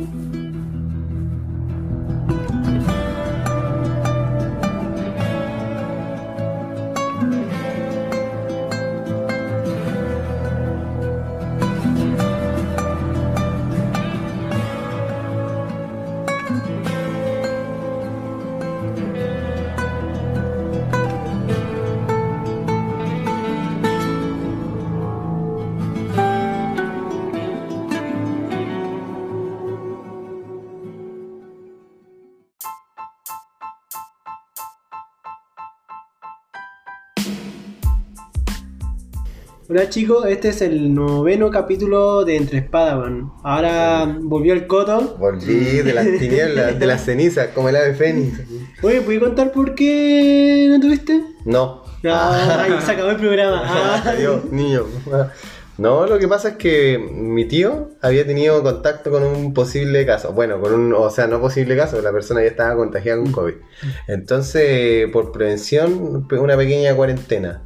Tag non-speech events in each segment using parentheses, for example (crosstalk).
Bye. Hola chicos, este es el noveno capítulo de Entre Spadawan. Ahora volvió el Coto. Volví de las (laughs) tinieblas, de las cenizas, como el ave fénix. Oye, ¿puedes contar por qué no tuviste? No. Ah, ay, se acabó el programa. (laughs) Ah. Adiós, niño. No, lo que pasa es que mi tío había tenido contacto con un posible caso. Bueno, con un, o sea, no posible caso, la persona ya estaba contagiada con COVID. Entonces, por prevención, una pequeña cuarentena.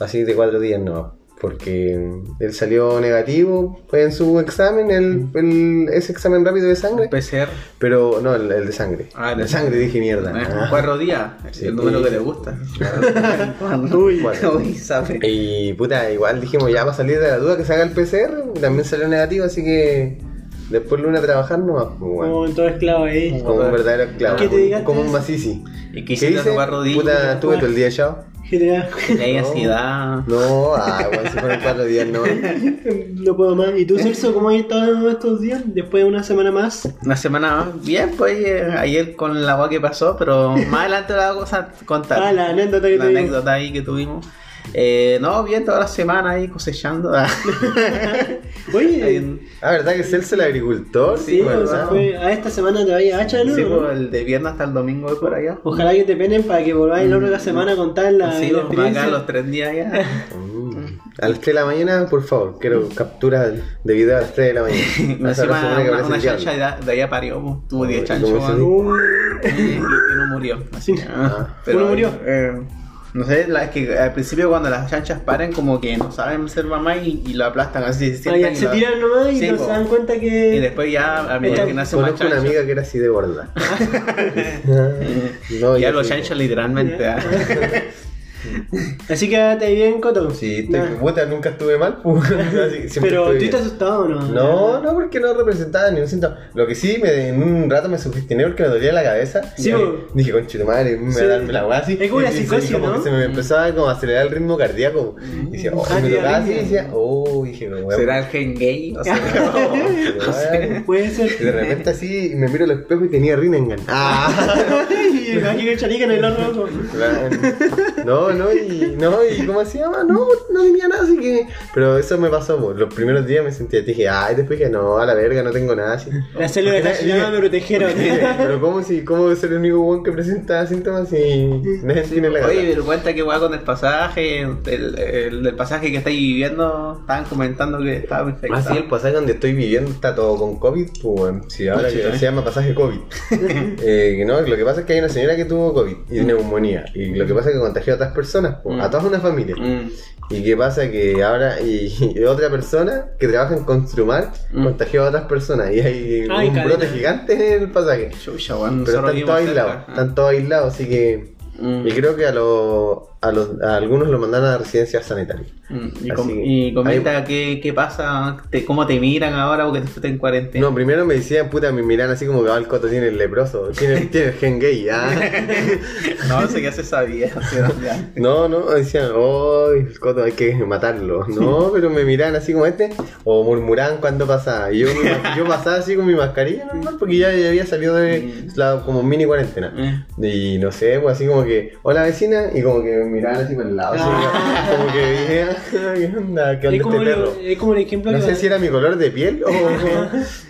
Así de cuatro días no. Porque él salió negativo fue en su examen, el, el- ese examen rápido de sangre. PCR. Pero no, el, el de sangre. Ah, el de sangre, dije mierda. Eh, Ah. Cuatro días. Sí. el número que le gusta. Uy, (laughs) Bueno. Uy, sabe. Y puta, igual dijimos ya para salir de la duda que se haga el PCR, también salió negativo, así que después lunes a trabajar no como todo esclavo ahí. como un verdadero esclavo, ¿Qué te digas como un tú? masisi. ¿Y qué ¿Qué hiciste dice? tu rodillas? Puta, tuve todo el día echado. GTA. Le No. ansiedad. No, ah, bueno, si fueron cuatro días, no. (laughs) No puedo más. ¿Y tú, Celso, cómo has estado estos días? Después de una semana más. Una semana más. Bien, pues eh, ayer con la agua que pasó, pero (laughs) más adelante la vamos a contar. Ah, la anécdota que La tuvimos. anécdota ahí que tuvimos. Eh, no, bien, toda la semana ahí cosechando. (laughs) Oye, Ahí- Ah, ¿verdad que Celso el agricultor? sí, o sea, fue- a esta semana te vayas a hacha, ¿no? sí, pues, el de viernes hasta el domingo de por allá. Ojalá que te penen para que volváis la otra semana a contar la, Sí, la pues, acá los tres días ya. Mm. A las 3 de la mañana, por favor, quiero captura de video a las 3 de la mañana. (laughs) Encima una, una el diablo. chancha de, de allá parió, pues, tuvo 10 Uy, chanchos. y, y no murió. Así que, Ah. ¿Uno murió? eh, no sé, la, es que al principio cuando las chanchas paren como que no saben ser mamá y, y lo aplastan así. Se, Ah, sientan ya, y se lo- tiran nomás y Sí, no po. se dan cuenta que. Y después ya a medida que nace más Conozco una chancho. amiga que era así de gorda. (laughs) no, ya los chanchos literalmente. (laughs) Así que quédate bien, Coto. Sí, estoy Nah. puta, nunca estuve mal. (laughs) así siempre Pero estuve tú estás asustado o no? No, no, porque no representaba ni un síntoma. Lo que sí, me, en un rato me sugestioné porque me dolía la cabeza. Sí, y bo. dije, madre, me Sí. va a darme la weá así. Es como una psicosis, y como ¿no? que se me empezaba a acelerar el ritmo cardíaco. Y decía, oh, Ah, y me tocaba así y decía, oh, dije, weá. ¿Será el gen gay? O sea, weá. Puede ser. Y de repente así me miro al espejo y tenía Rinengan. Ah, (laughs) (laughs) (laughs) y el en el. No, no, y no, y ¿cómo se llama? No, no tenía nada, así que. Pero eso me pasó, po. los primeros días me sentía, dije, ay, después dije, no, a la verga, no tengo nada así. Las células de la me protegieron. Pero ¿cómo si cómo ser el único weón que presenta síntomas si nadie tiene la Oye, gana? pero cuenta que weá con el pasaje, el, el, del pasaje que estáis viviendo, estaban comentando que estaba infectado. Ah, sí, el pasaje donde estoy viviendo está todo con COVID, pues weón. Sí, ahora que ¿eh? se llama pasaje COVID. (laughs) eh, que no, lo que pasa es que hay una señora que tuvo COVID y neumonía. Y lo que pasa es que contagió a otras personas, a Mm. toda una familia. Mm. Y qué pasa que ahora y, (laughs) y otra persona que trabaja en Construmar Mm. contagió a otras personas y hay Ay, un cadena. brote gigante en el pasaje. Chucha, Pero están todos aislados, están todos aislados, así que Mm. y creo que a, los a, los, a algunos lo mandan a residencias sanitarias. Mm, Y, Así com- que- y comenta qué, qué pasa, te- cómo te miran ahora porque estás en cuarentena. No, primero me decían, puta, me miran así como que va el coto tiene el leproso, tiene, (laughs) tiene el gen gay, ah. (laughs) No, sé ya se sabía. (laughs) No, no, decían, oh, el coto hay que matarlo. No, pero me miran así como este, o murmuraban cuando pasaba. Y yo, yo pasaba así con mi mascarilla normal, porque ya, ya había salido de la como mini cuarentena. Eh. Y no sé, pues así como que, hola vecina, y como que miraban así por el lado, así, Ah. como que dije, "Ah, ¿qué onda? ¿Qué onda Es como, este perro? el, es como el ejemplo No que sé si era mi color de piel o. (laughs)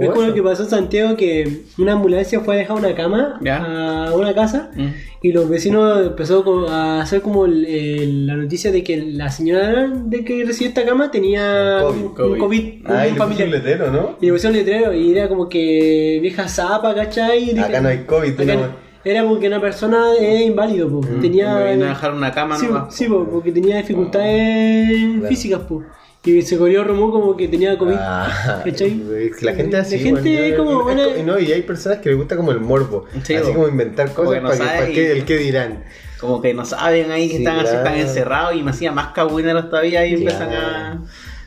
Es o como lo que pasó en Santiago que una ambulancia fue a dejar una cama Ya. a una casa Mm. y los vecinos empezó co- a hacer como el- el- la noticia de que la señora de que recibió esta cama tenía COVID, un COVID. COVID, un Ay, le puso familiar. un letrero, ¿no? Y le pusieron letrero y era como que vieja zapa, ¿cachai? Y Acá no hay COVID, acá no. No- Era porque una persona era inválido, po. Me tenía... a dejar una cama Sí, nomás. sí, po, porque tenía dificultades Claro. físicas, po. Y se corrió rumor como que tenía COVID. Ah, (laughs) es la gente así. La gente bueno, como es buena- No, y hay personas que les gusta como el morbo. Sí, así como inventar cosas que no para, que, para el que dirán. Como que no saben ahí que Sí, están así, claro. están encerrados y me hacían más cagüineros todavía y empiezan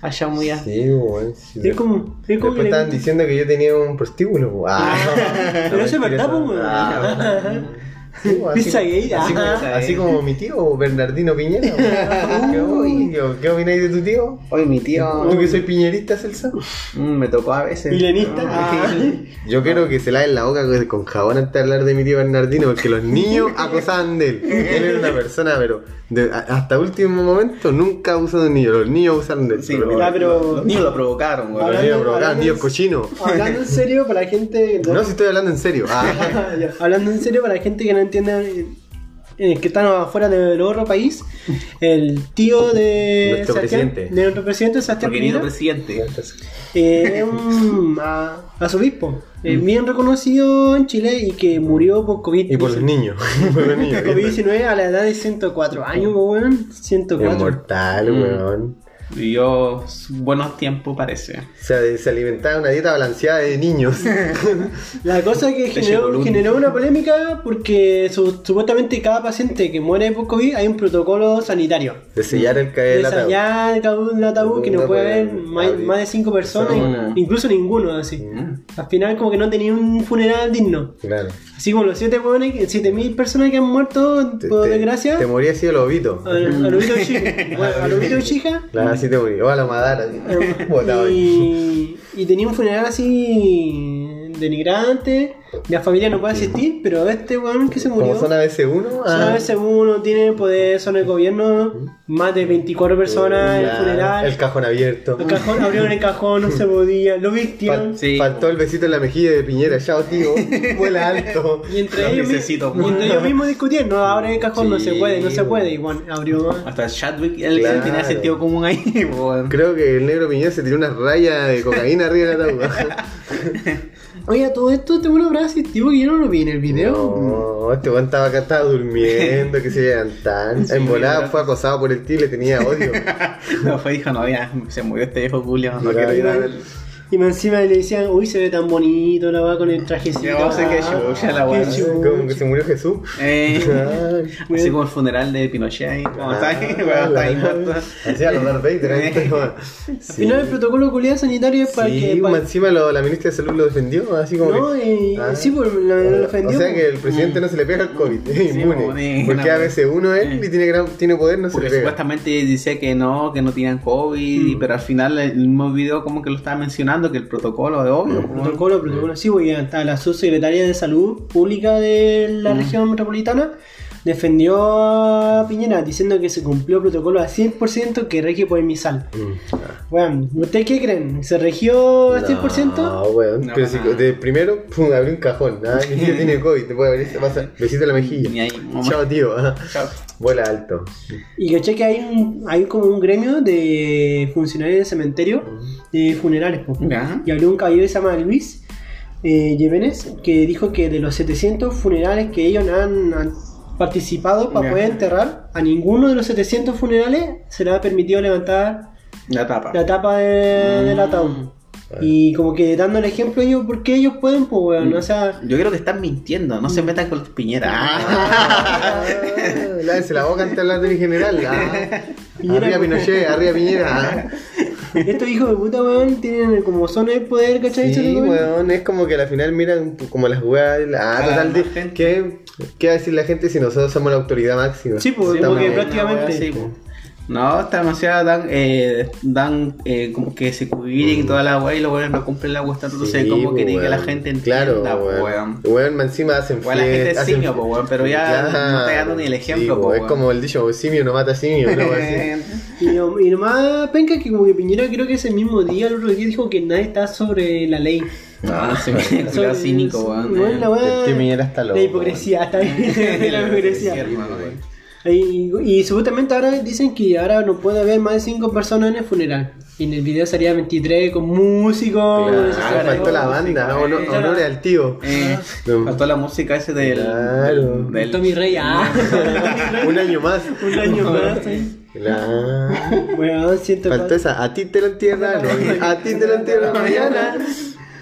Claro. a, a. Sí, bueno. sí, Es como. Es como Después le estaban diciendo que yo tenía un prostíbulo. Ah, (laughs) Pero no, eso es mentira, verdad. Ah, (laughs) sí, (laughs) así, Pizza gay, así, como, ah. así como mi tío Bernardino Piñera. (laughs) ¿Qué, uy, ¿Qué opináis de tu tío? Hoy mi tío ¿Tú que soy piñerista, Celsa? mm, me tocó a veces. Milenista. No, Ah. (laughs) Yo quiero que se laven la boca con- jabón antes de hablar de mi tío Bernardino, porque los niños acosaban de él. Él era una persona, pero de- hasta último momento nunca abusó de un niño. Los niños abusaron de él. Sí, pero los, los pero- los niños lo provocaron, güey. Ahora- niños hablando- provocaban, hablando- niños cochinos. Hablando en serio, para la gente. No, si estoy hablando en serio. Ah, Hablando en serio, para la gente que no entiende, eh, que están afuera del otro país, el tío de Nuestro presidente. de nuestro presidente Sebastián Porque vino Piñera, presidente. eh, es un a- arzobispo eh, bien reconocido en Chile y que murió por COVID. y por los niños. (laughs) por los niños. (laughs) COVID-19 a la edad de 104 años, weón. 104. Inmortal, Mm. weón. Vivió buenos tiempos, parece. O sea, de- se alimentaba una dieta balanceada de niños. (laughs) La cosa es que generó, generó una polémica porque su- supuestamente cada paciente que muere por COVID hay un protocolo sanitario. De sellar el caer De sellar cada el ataúd que no No puede puede haber más, de cinco personas, Persona. incluso ninguno así. Mm. Al final como que no tenía un funeral digno. Claro. Así como los siete hueones, siete mil personas que han muerto por te- desgracia. te moría así a Lobito Chica. Bueno, a Lobito Chica. (laughs) Claro, te a la madara. así. Botado ahí. Y, y tenía un funeral así denigrante. La familia no puede asistir, pero este weón que se murió. Como zona BC1. Una ah, vez uno tiene poder, son el gobierno, más de 24 personas, el claro, funeral. El cajón abierto. El cajón, abrieron el cajón, no se podía, lo Fal- vistieron. Sí. Faltó el besito en la mejilla de Piñera. Chao, tío. (laughs) Vuela alto. Y entre, Los ellos, mi- necesito, y entre ellos mismos discutían, no abre el cajón, no se puede, no se puede. Y bueno, abrió. Hasta Chadwick, él Claro. tenía sentido común ahí. (laughs) Creo que el negro Piñera se tiró una raya de cocaína arriba del ataúd. (laughs) Oye, todo esto este bueno habrá asistido que yo no lo vi en el video. No, este weón estaba acá, estaba durmiendo, que se levantan. Sí, en volada fue acosado por el tío y le tenía odio. (laughs) No, fue dijo, no, ya, se murió este viejo Julio, no quiero ir a verlo. Y encima le decían, uy, se ve tan bonito la va con el trajecito. Ya, vamos a ver qué chucha la Qué weá. Como que se murió Jesús. Eh, (laughs) Ay, así como el funeral de Pinochet ahí, como está ahí, ah, weón, está ahí muerto. Hacía los Darth Vader ahí. Al final el protocolo de cualidad sanitario es para Sí, que... más para- encima lo- la ministra de salud lo defendió, así como No, que... y, Ah. sí, pues lo, lo ofendió. O sea pues. que el presidente no se le pega al COVID, (laughs) es inmune. pues, porque a veces uno él y tiene, gran, tiene poder, no se Porque le pega. supuestamente dice que no, que no tenían COVID, y- pero al final el mismo video como que lo estaba mencionando, que el protocolo de obvio. weón. Protocolo, protocolo, sí, porque hasta la subsecretaria de Salud Pública de la región metropolitana defendió a Piñera diciendo que se cumplió el protocolo al 100% que rige por el MISAL. Mm. Bueno, ¿ustedes qué creen? ¿Se regió al 100%? No, weón. No, pero si de primero, pum, abrí un cajón. Ah, (laughs) mi tío tiene COVID, te puede abrir, te pasa besito en la mejilla. Ni ahí, mamá. Chao, tío. ah. Chao. Vuela alto. Y caché que hay, un, hay como un gremio de funcionarios de cementerio, de funerales. po. Y habló un caballero que se llama Luis eh, que dijo que de los 700 funerales que ellos han, han participado para poder enterrar, a ninguno de los 700 funerales se le ha permitido levantar La tapa. la tapa de- del ataúd. Y como que dando el ejemplo ellos, porque ellos pueden, pues, weón, o sea... Yo creo que están mintiendo, no se metan con los piñeras. Ah, (laughs) lávense la boca antes de hablar de mi general. Ah. Piñera, Arriba como- Pinochet, arriba Piñera. ah. (laughs) Estos hijos de puta, weón, tienen como zona de poder, ¿cachai? Sí, weón, es como que al final miran como las weas. Ah, Ah, total, de- gente. ¿qué, ¿qué va a decir la gente si nosotros somos la autoridad máxima? Sí, pues, Estamos- porque prácticamente- wea así, po. No, está demasiado dan, eh, dan eh, como que se cubriren y toda la weá y los weones no cumplen la weá, entonces Sí, como pues, que que la weón. gente entienda, Claro, po, weón. weón. Weón, encima hacen Weón, la gente es hacen- simio, po, weón, pero ya no está dando ni el ejemplo, sí, po, Es weón. como el dicho, simio no mata simio, (laughs) ¿no? Y, nomás penca que como que Piñera creo que ese mismo día, el otro día dijo que nadie está sobre la ley. Ah, (laughs) sí, culiao Sobre- cínico, weón. weón, la que loco, (laughs) La hipocresía, está bien. la Sí, hipocresía. Y, y supuestamente ahora dicen que ahora no puede haber más de 5 personas en el funeral. Y en el video salía 23 con músicos. Claro, Claro, faltó la banda, eh. honor- honores al tío. Eh, No. faltó la música ese del, Claro. del, del- Tommy Rey, ah. (laughs) Un año más. un año (laughs) más. ¿eh? La... Weón, siento Faltó esa, a ti te lo entierran, (laughs) a ti te lo entierran mañana.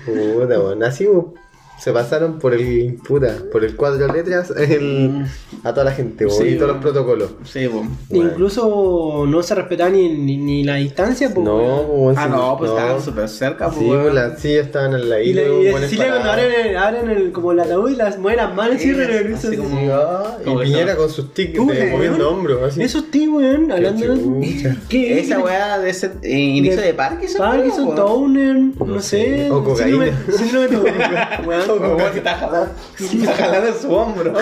Puta, bueno, así bo, se pasaron por el, puta, por el cuadro de letras (laughs) el, a toda la gente, Sí, y todos los protocolos. Sí. Bueno. Incluso no se respetaba ni, ni, ni la distancia, pues. No, bo, Ah, sí, no, pues estaban súper cerca, pues. Sí, bo, las sillas estaban al Y, ladito, la, y buenas Cecilia cuando abren, el, abren el, como el ataúd y las mueven las manos y regresan así así. como- Sí, ah, Como y Piñera con sus tics Tú, de weón. moviendo hombros, así. Eso es tío, weón, hablando de. ¿Qué? Esa weá de ese eh, inicio de, Parkinson. Parkinson, weón. Toner, no, No sé. O cocaína. síndrome- de. Como que está jalando, está jalando en su hombro. (laughs)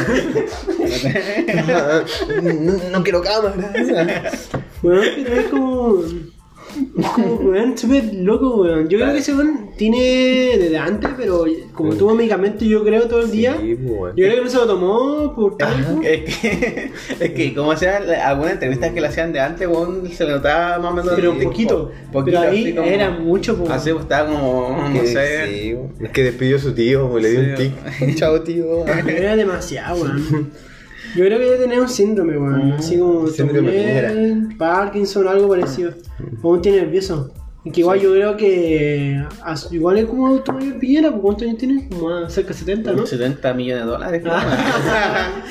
no, no quiero cámara. (laughs) Weón, pero es como. Es como, weón, súper loco, weón. Yo creo que ese weón tiene desde antes, pero como tuvo medicamento, yo creo todo el día. Sí, weón. Yo creo que no se lo tomó por talco. Es que, (laughs) es que como sea, algunas entrevistas que le hacían de antes, weón, se le notaba más o menos. Pero el- poquito. poquito, Pero ahí así como- era mucho, po. Así pues, estaba como, no Que sé. sí, weón. es que despidió a su tío, weón, le dio Sí, un tic. (laughs) Chao, tío. Era demasiado, weón. (laughs) Yo creo que debe tener un síndrome, weón. Así como Síndrome Tourette, Parkinson, algo parecido. O un tiene nervioso. Que igual yo creo que. Igual es como tu Piñera, pues, ¿cuántos años tiene? Como a cerca de 70, ¿no? 70 millones de dólares. creo.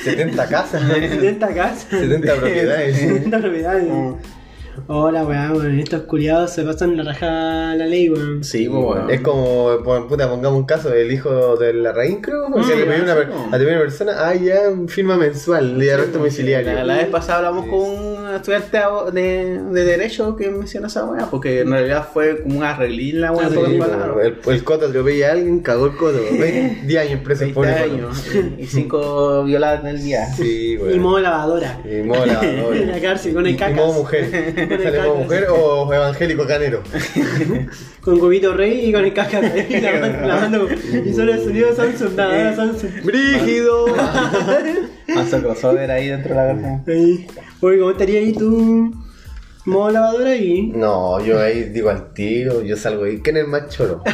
70 (laughs) casas, 70 casas. 70 propiedades. (laughs) 70 propiedades. Hola, weón, weón. Estos culiados se pasan la raja la ley, weón. Sí, pues, weón. Es como, puta, pongamos un caso del hijo de la raíz, creo. O sea, le una, po. a la primera persona, ah, ya, firma mensual, de arresto domiciliario. La, la vez pasada hablamos con un estudiante de, de Derecho que menciona esa weá, porque en realidad fue como un arreglín la weá, Ah, en sí, el, el coto atropella a alguien, cagó el coto. (laughs) 20, 10 años preso 20 por eso. años y 5 violadas en el día. Sí, güey. Y modo lavadora. Y modo lavador. (laughs) En la cárcel, con el Y cacas. modo mujer. ¿Sale modo mujer o evangélico canero? (laughs) Con Cubito Rey y con el cacas ahí lavando, lavando. Y solo el sonido de Samsung, nada, nada, Samsung. ¡Brígido! Más crossover ahí dentro de la casa. Ahí. Oye, ¿cómo estaría ahí tu modo lavadora ahí? No, yo ahí digo al tiro, yo salgo ahí. ¿Quién es el más choro? (laughs)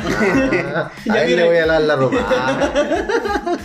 Ah, ahí le voy a lavar la ropa. (laughs)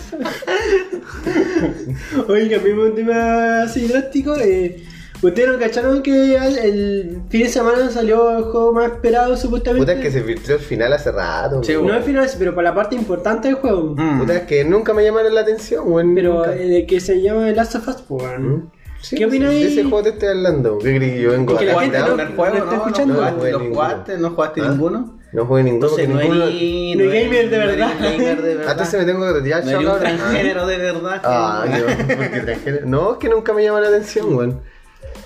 Oye, cambiamos un tema así drástico. Eh, ¿Ustedes no cacharon que el fin de semana salió el juego más esperado supuestamente? Puta, es que se filtró el final hace rato. Sí. No es final, pero para la parte importante del juego. Mm. Puta, es que nunca me llamaron la atención, güey. Pero nunca. eh, de que se llama The Last of Us, pues, weón. ¿Mm? Sí, ¿Qué opinas De ese juego te estoy hablando. ¿Qué crees que yo vengo Que la gente no- el juego, no está no, escuchando. no, No jugaste, jugué ¿Lo ninguno. jugaste? ¿No jugaste ¿Ah? ninguno? No jugué ninguno. Entonces no ninguno- eres no eres gamer de verdad. No gamer de Ah, verdad. entonces me tengo que retirar, No eres un chaval. transgénero de verdad. Ah, yo, porque transgénero- No, es que nunca me llama la atención, weón.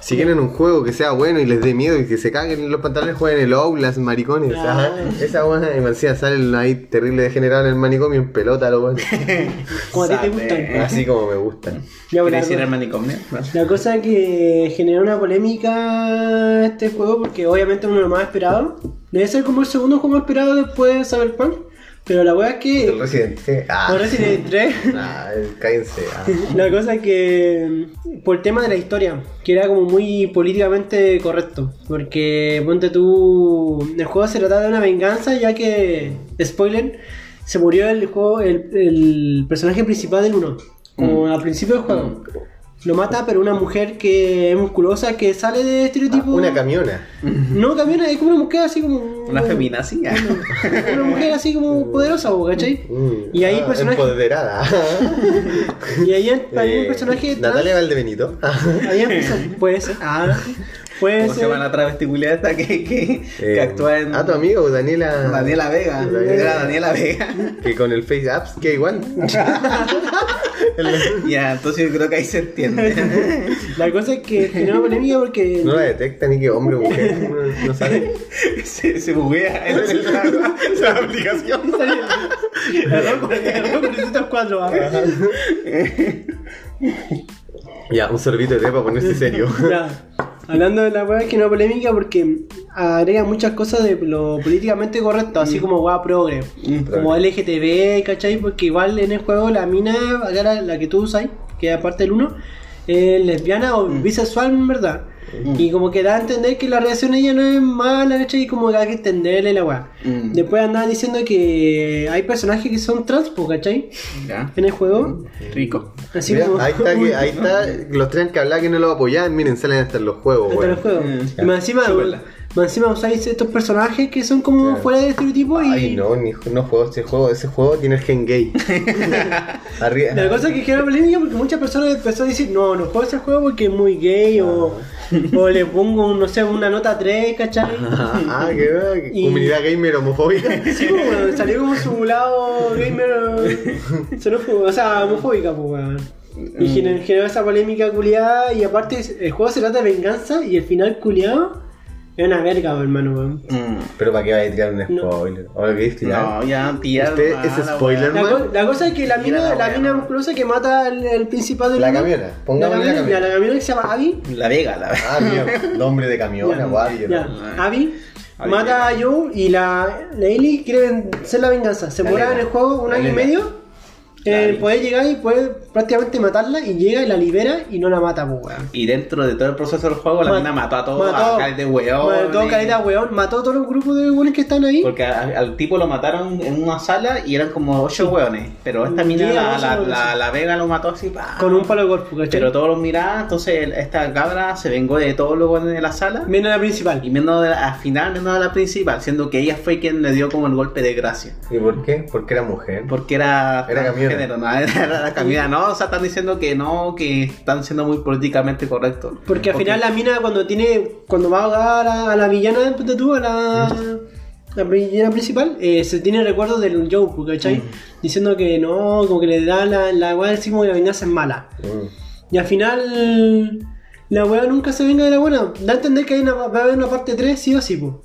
Si quieren un juego que sea bueno y les dé miedo y que se caguen los pantalones, jueguen el Outlast, maricones. Ah. Ajá. Esa weón, y decía, salen ahí terrible degenerado en el manicomio en pelota, lo weón. (laughs) Como a ti te gustan. Así como me gustan. Ya, bueno, ¿Quieres ir al manicomio? la cosa que generó una polémica este juego, porque obviamente uno de los más esperados. Debe ser como el segundo juego más esperado después de Cyberpunk. Pero la wea es que. El Resident Ah. Con Resident Evil 3. Ah, cállense. ah. (laughs) La cosa es que por el tema de la historia, que era como muy políticamente correcto, porque ponte tú, el juego se trata de una venganza ya que, spoiler, se murió el juego, el, el personaje principal del 1, como al principio del juego. Lo mata, pero una mujer que es musculosa, que sale de estereotipo. Una camiona. No, camiona, es como una mujer así como. Una feminazi. Una mujer así como (laughs) poderosa, ¿cachai? Mm. Y ahí el Ah, personaje. Empoderada. (laughs) Y ahí hay un Eh, personaje. Natalia Valdebenito. Ahí empieza. Puede ser. Ah, puede ¿Cómo se ser. llama la esta que, que, que Eh, actúa en. Ah, tu amigo, Daniela. Daniela Vega. Daniela. Era Daniela Vega. Que con el Face Apps que igual. (laughs) ya, entonces yo creo que ahí se entiende. (laughs) La cosa es que generó polémica porque. No la detecta ni que hombre o mujer. (laughs) No, no sabe. se, se buguea en el- la, la aplicación. Error con 304, ah. Ya, un sorbito de té para ponerse serio. Ya. Hablando de la weá que no polémica porque agrega muchas cosas de lo políticamente correcto, así como weá progre, como LGTB, ¿cachai? Porque igual en el juego la mina, la, la que tú usas, que es aparte del 1, es lesbiana o bisexual en verdad. Y como que da a entender que la reacción de ella no es mala, ¿cachai? Y como que hay que entenderle la weá. Mm. Después andaban diciendo que hay personajes que son trans, ¿cachai? Ya. En el juego. Rico. Así Mira, como. ahí está, que, (laughs) ahí está los tres que hablaban que no lo apoyaban, miren, salen hasta en los juegos, Hasta los juegos. Mm. Y más encima. Más encima usáis estos personajes que son como Claro. fuera del estereotipo y. Ay, no, ni, no juego ese juego, ese juego tiene el gen gay. (laughs) Arriba. La cosa es que (laughs) genera polémica porque muchas personas empezaron a decir, no, no juego ese juego porque es muy gay o, o le pongo, no sé, una nota 3, ¿cachai? (laughs) Ah, qué Y- comunidad gamer homofóbica. Sí, pues, weón, salió como su lado gamer, o sea, homofóbica, pues, weón. Y gener- generó esa polémica culiada y aparte el juego se trata de venganza y el final culiado es una verga, hermano, weón. Mm. Pero para qué va a tirar un No. spoiler. ¿O lo querés tirar? No, ya, tía. Este mala, es spoiler. La, co- la cosa es que la mina, la la mina musculosa que mata al, al principal del La camiona, la pongámosle la camiona, camiona. la camiona que se llama Abby. La Vega, la Vega. Ah, mío, nombre (laughs) de ya. Ah. Abby Abby mata a Joe y la, la Ellie quiere hacer la venganza. Se demora en el juego un año y medio. Eh, puede llegar y puede prácticamente matarla y llega y la libera y no la mata, pues weón. Y dentro de todo el proceso del juego, la mina mató a todos, mató- a caleta de weón. Mató caleta weón, mató a todos los grupos de weones que están ahí. Porque a- al tipo lo mataron en una sala y eran como ocho weones. Pero esta mina, la, la, Vega lo mató así, pa. Con un palo de ¿cachai? Pero todos los miraban, entonces esta cabra se vengó de todos los weones de la sala. Menos la principal. Y menos de la- al final, menos de la principal, siendo que ella fue quien le dio como el golpe de gracia. ¿Y por qué? Porque era mujer. Porque era, Era camiona. Género, no era, (laughs) la camina, no, o sea, están diciendo que no, que están siendo muy políticamente correctos. Porque al final la mina cuando tiene. Cuando va a ahogar a, a la villana de tú, a la. La villana principal, eh, se tiene recuerdos del Joe, ¿cachai? Diciendo que no, como que le da la, la weá así como que la venganza es mala. Mm. Y al final. La weá nunca se venga de la buena. Da a entender que hay una, va a haber una parte 3, sí o sí, po.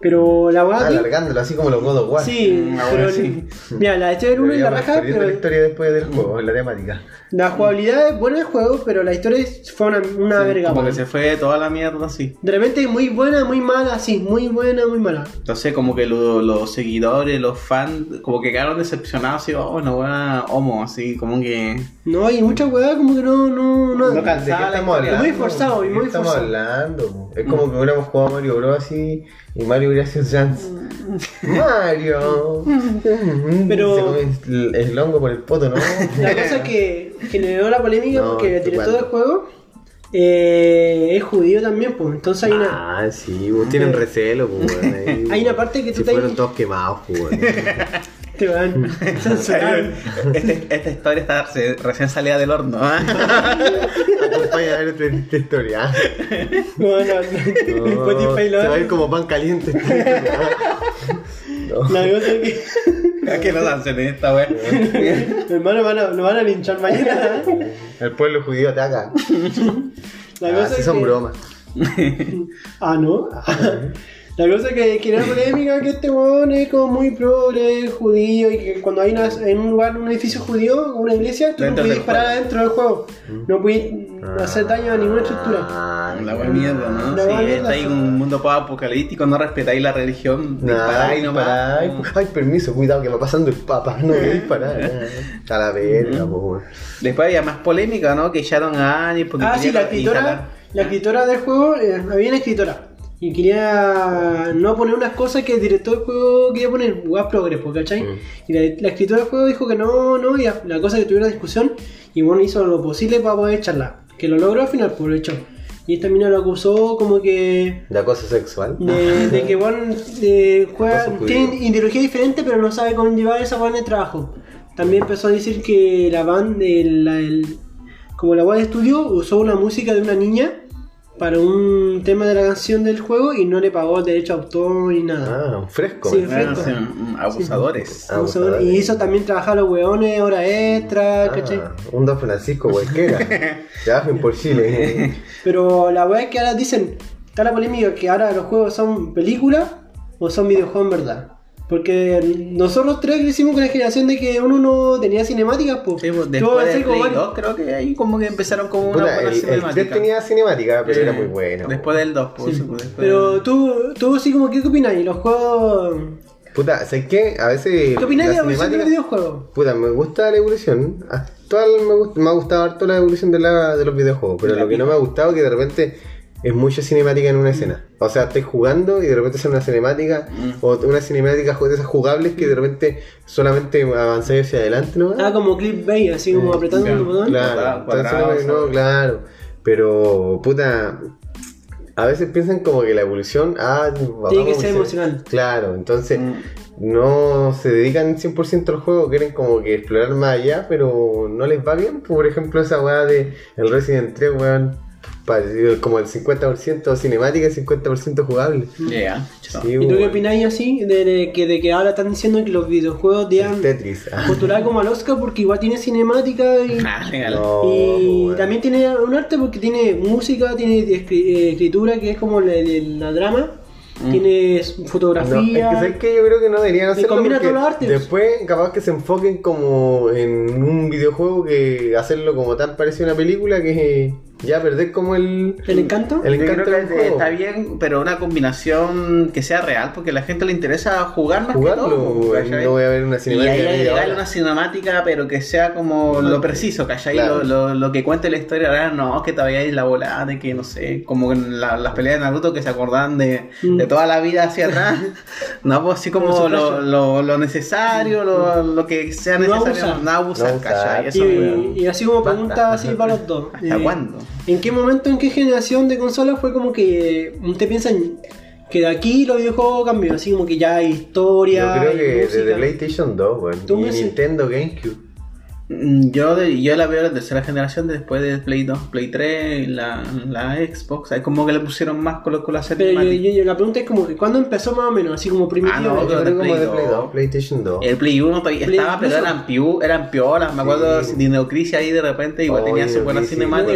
Pero la weá. Aquí- alargándolo así como los God of War. Sí, ah, pero. sí. Mira, la historia del 1 es la raja, perdiendo la pero. historia después del juego, la temática. La jugabilidad es buena del juego, pero la historia fue una, una verga, Como que weón. se fue toda la mierda así. De repente muy buena, muy mala, sí, muy buena, muy mala. Entonces como que lo- los seguidores, los fans, como que quedaron decepcionados así, oh, una weá homo, así, como que... No, hay muchas weas como que no, no, no. No. ¿De qué la estamos historia. hablando? Muy forzado y ¿De muy estamos forzado. hablando? Es como que hubiéramos jugado a Mario Bros. así y Mario sido Chance. Mario. Pero- Se come el, el hongo por el poto, ¿no? La cosa que generó la polémica No, porque el director del juego eh, es judío también, pues. Entonces hay una. Ah, sí, vos tienen recelo, pues, (laughs) Hay una parte que tú Si te- fueron todos quemados, pues. (laughs) Te van (laughs) censurar. Este- esta historia está recién salida del horno. (laughs) Acompaña a ver esta, esta historia. No, no, no. No, (laughs) Spotify lo se va a ir como pan caliente. No. La cosa es que. ¿A qué nos hacen esta weá? Hermano, van a, nos van a linchar mañana. ¿eh? El pueblo judío ataca. La Ah, cosa sí es son que- bromas. Ah, ¿no? La cosa que genera polémica que este weón es como muy progre, judío, y que cuando hay una, en un lugar, un edificio judío, una iglesia, tú no Dentro puedes del disparar juego. adentro del juego. No puedes hacer daño a ninguna estructura. Ah, La weá mierda, ¿no? La Sí, weá mierda, está ahí sí. un mundo apocalíptico, no respetáis la religión, disparáis nomás. Ay, ay, permiso, cuidado que va pasando el papa. No voy a disparar. (laughs) ya. A la verga, po, weón. Después había más polémica, ¿no? Que echaron a Annie porque Ah, sí, la escritora, la escritora del juego, eh, había una escritora. Y quería no poner unas cosas que el director del juego quería poner, Guas Progress, ¿cachai? Mm. Y la, la escritora del juego dijo que no, no, y la, la cosa que tuviera discusión, y bueno, hizo lo posible para poder echarla. Que lo logró al final, por lo hecho. Y esta mina lo acusó como que. De acoso sexual. De, de que bueno, eh, juega, tiene ideología diferente, pero no sabe cómo llevar esa buena de trabajo. También empezó a decir que la banda, el, el- como la web de estudio, usó una música de una niña para un tema de la canción del juego y no le pagó derecho a autor ni nada. Ah, un fresco. Sí. Ah, sí, abusadores. Ah, sea, bueno, y hizo también trabajar a los weones, hora extra, ¿cachai? Ah, un Don Francisco cualquiera. Trabajen (laughs) por Chile. (laughs) Pero la weá es que ahora dicen, está la polémica que ahora los juegos son películas o son videojuegos en verdad. Porque nosotros tres crecimos con la generación de que uno no tenía cinemáticas, pues. Sí, pues, después de como Play varios- 2 creo que ahí como que empezaron como una buena el, el 3 cinemática. tenía cinemática, pero era muy bueno. Después del 2, pues, sí, pues, después Pero del- tú, tú así como, ¿qué opinas? ¿Y los juegos? Puta, ¿sabes qué? A veces. ¿Qué opinas de la evolución de cinemática- los videojuegos? Puta, me gusta la evolución. Actual me, gusta, me ha gustado harto la evolución de, la, de los videojuegos. Pero lo que no me ha gustado es que de repente es mucha cinemática en una escena. O sea, estáis jugando y de repente sale una cinemática, Mm. o una cinemática de esas jugables que de repente solamente avanzáis hacia adelante, ¿no? Ah, como clip bay, así como apretando Ya, un botón. Claro, Cuadrado, entonces, no, ¿sabes? claro. Pero, puta, a veces piensan como que la evolución ah, Tiene que ser emocional. Claro, entonces Mm. no se dedican 100% al juego, quieren como que explorar más allá, pero no les va bien. Por ejemplo, esa weá de el Resident 3, weón, como el 50% cinemática y 50% jugable. Yeah. chao. Sí, ¿Y tú qué opináis así? De, de que, de que ahora están diciendo que los videojuegos deban Tetris. ah. postular como al Oscar porque igual tiene cinemática y, (laughs) Ah. No, y también tiene un arte porque tiene música, tiene eh, escritura que es como la, drama, Mm. tiene No, es que fotografía. ¿sabes qué? yo creo que no deberían hacerlo combina todos los artes. Después, capaz que se enfoquen como en un videojuego que hacerlo como tan parecido a una película que ya perder como el... ¿El encanto? El Yo encanto creo que está bien, pero una combinación que sea real, porque a la gente le interesa jugar más Jugarlo, que todo. no voy a ver una y cinemática ahí agregarle hora. una cinemática, pero que sea como lo preciso, ¿cachai? Claro. Lo, lo, lo que cuente la historia, ahora no, que todavía hay la volada de que, no sé, como en la- las peleas de Naruto que se acordaban de, Mm. de toda la vida hacia atrás. (laughs) no, pues así como Como lo, lo, lo necesario, lo, lo que sea No necesario, abusar. no abusar, No abusar. ¿cachai? Eso. Y, y así como pregunta así para los dos. ¿Hasta eh, cuándo? ¿En qué momento, en qué generación de consolas fue como que usted piensa en- que de aquí los videojuegos cambió? Así como que ya hay historia. Yo creo que música. desde PlayStation 2, weón. Tú Y Nintendo GameCube. Mm, Yo, de- yo la veo de tercera generación después de Play 2, Play 3, la, la Xbox. Ahí como que le pusieron más con, con la Pero yo, yo- yo- la pregunta es como que ¿cuándo empezó más o menos? Así como primitivo. Ah, no, Yo creo de como Play de Play 2. 2, PlayStation 2. El Play 1 todavía Play estaba, pero eran, piu, eran piolas. Me acuerdo Sí. de Dinocrisis ahí de repente, igual Oh, tenía su buena cinemática.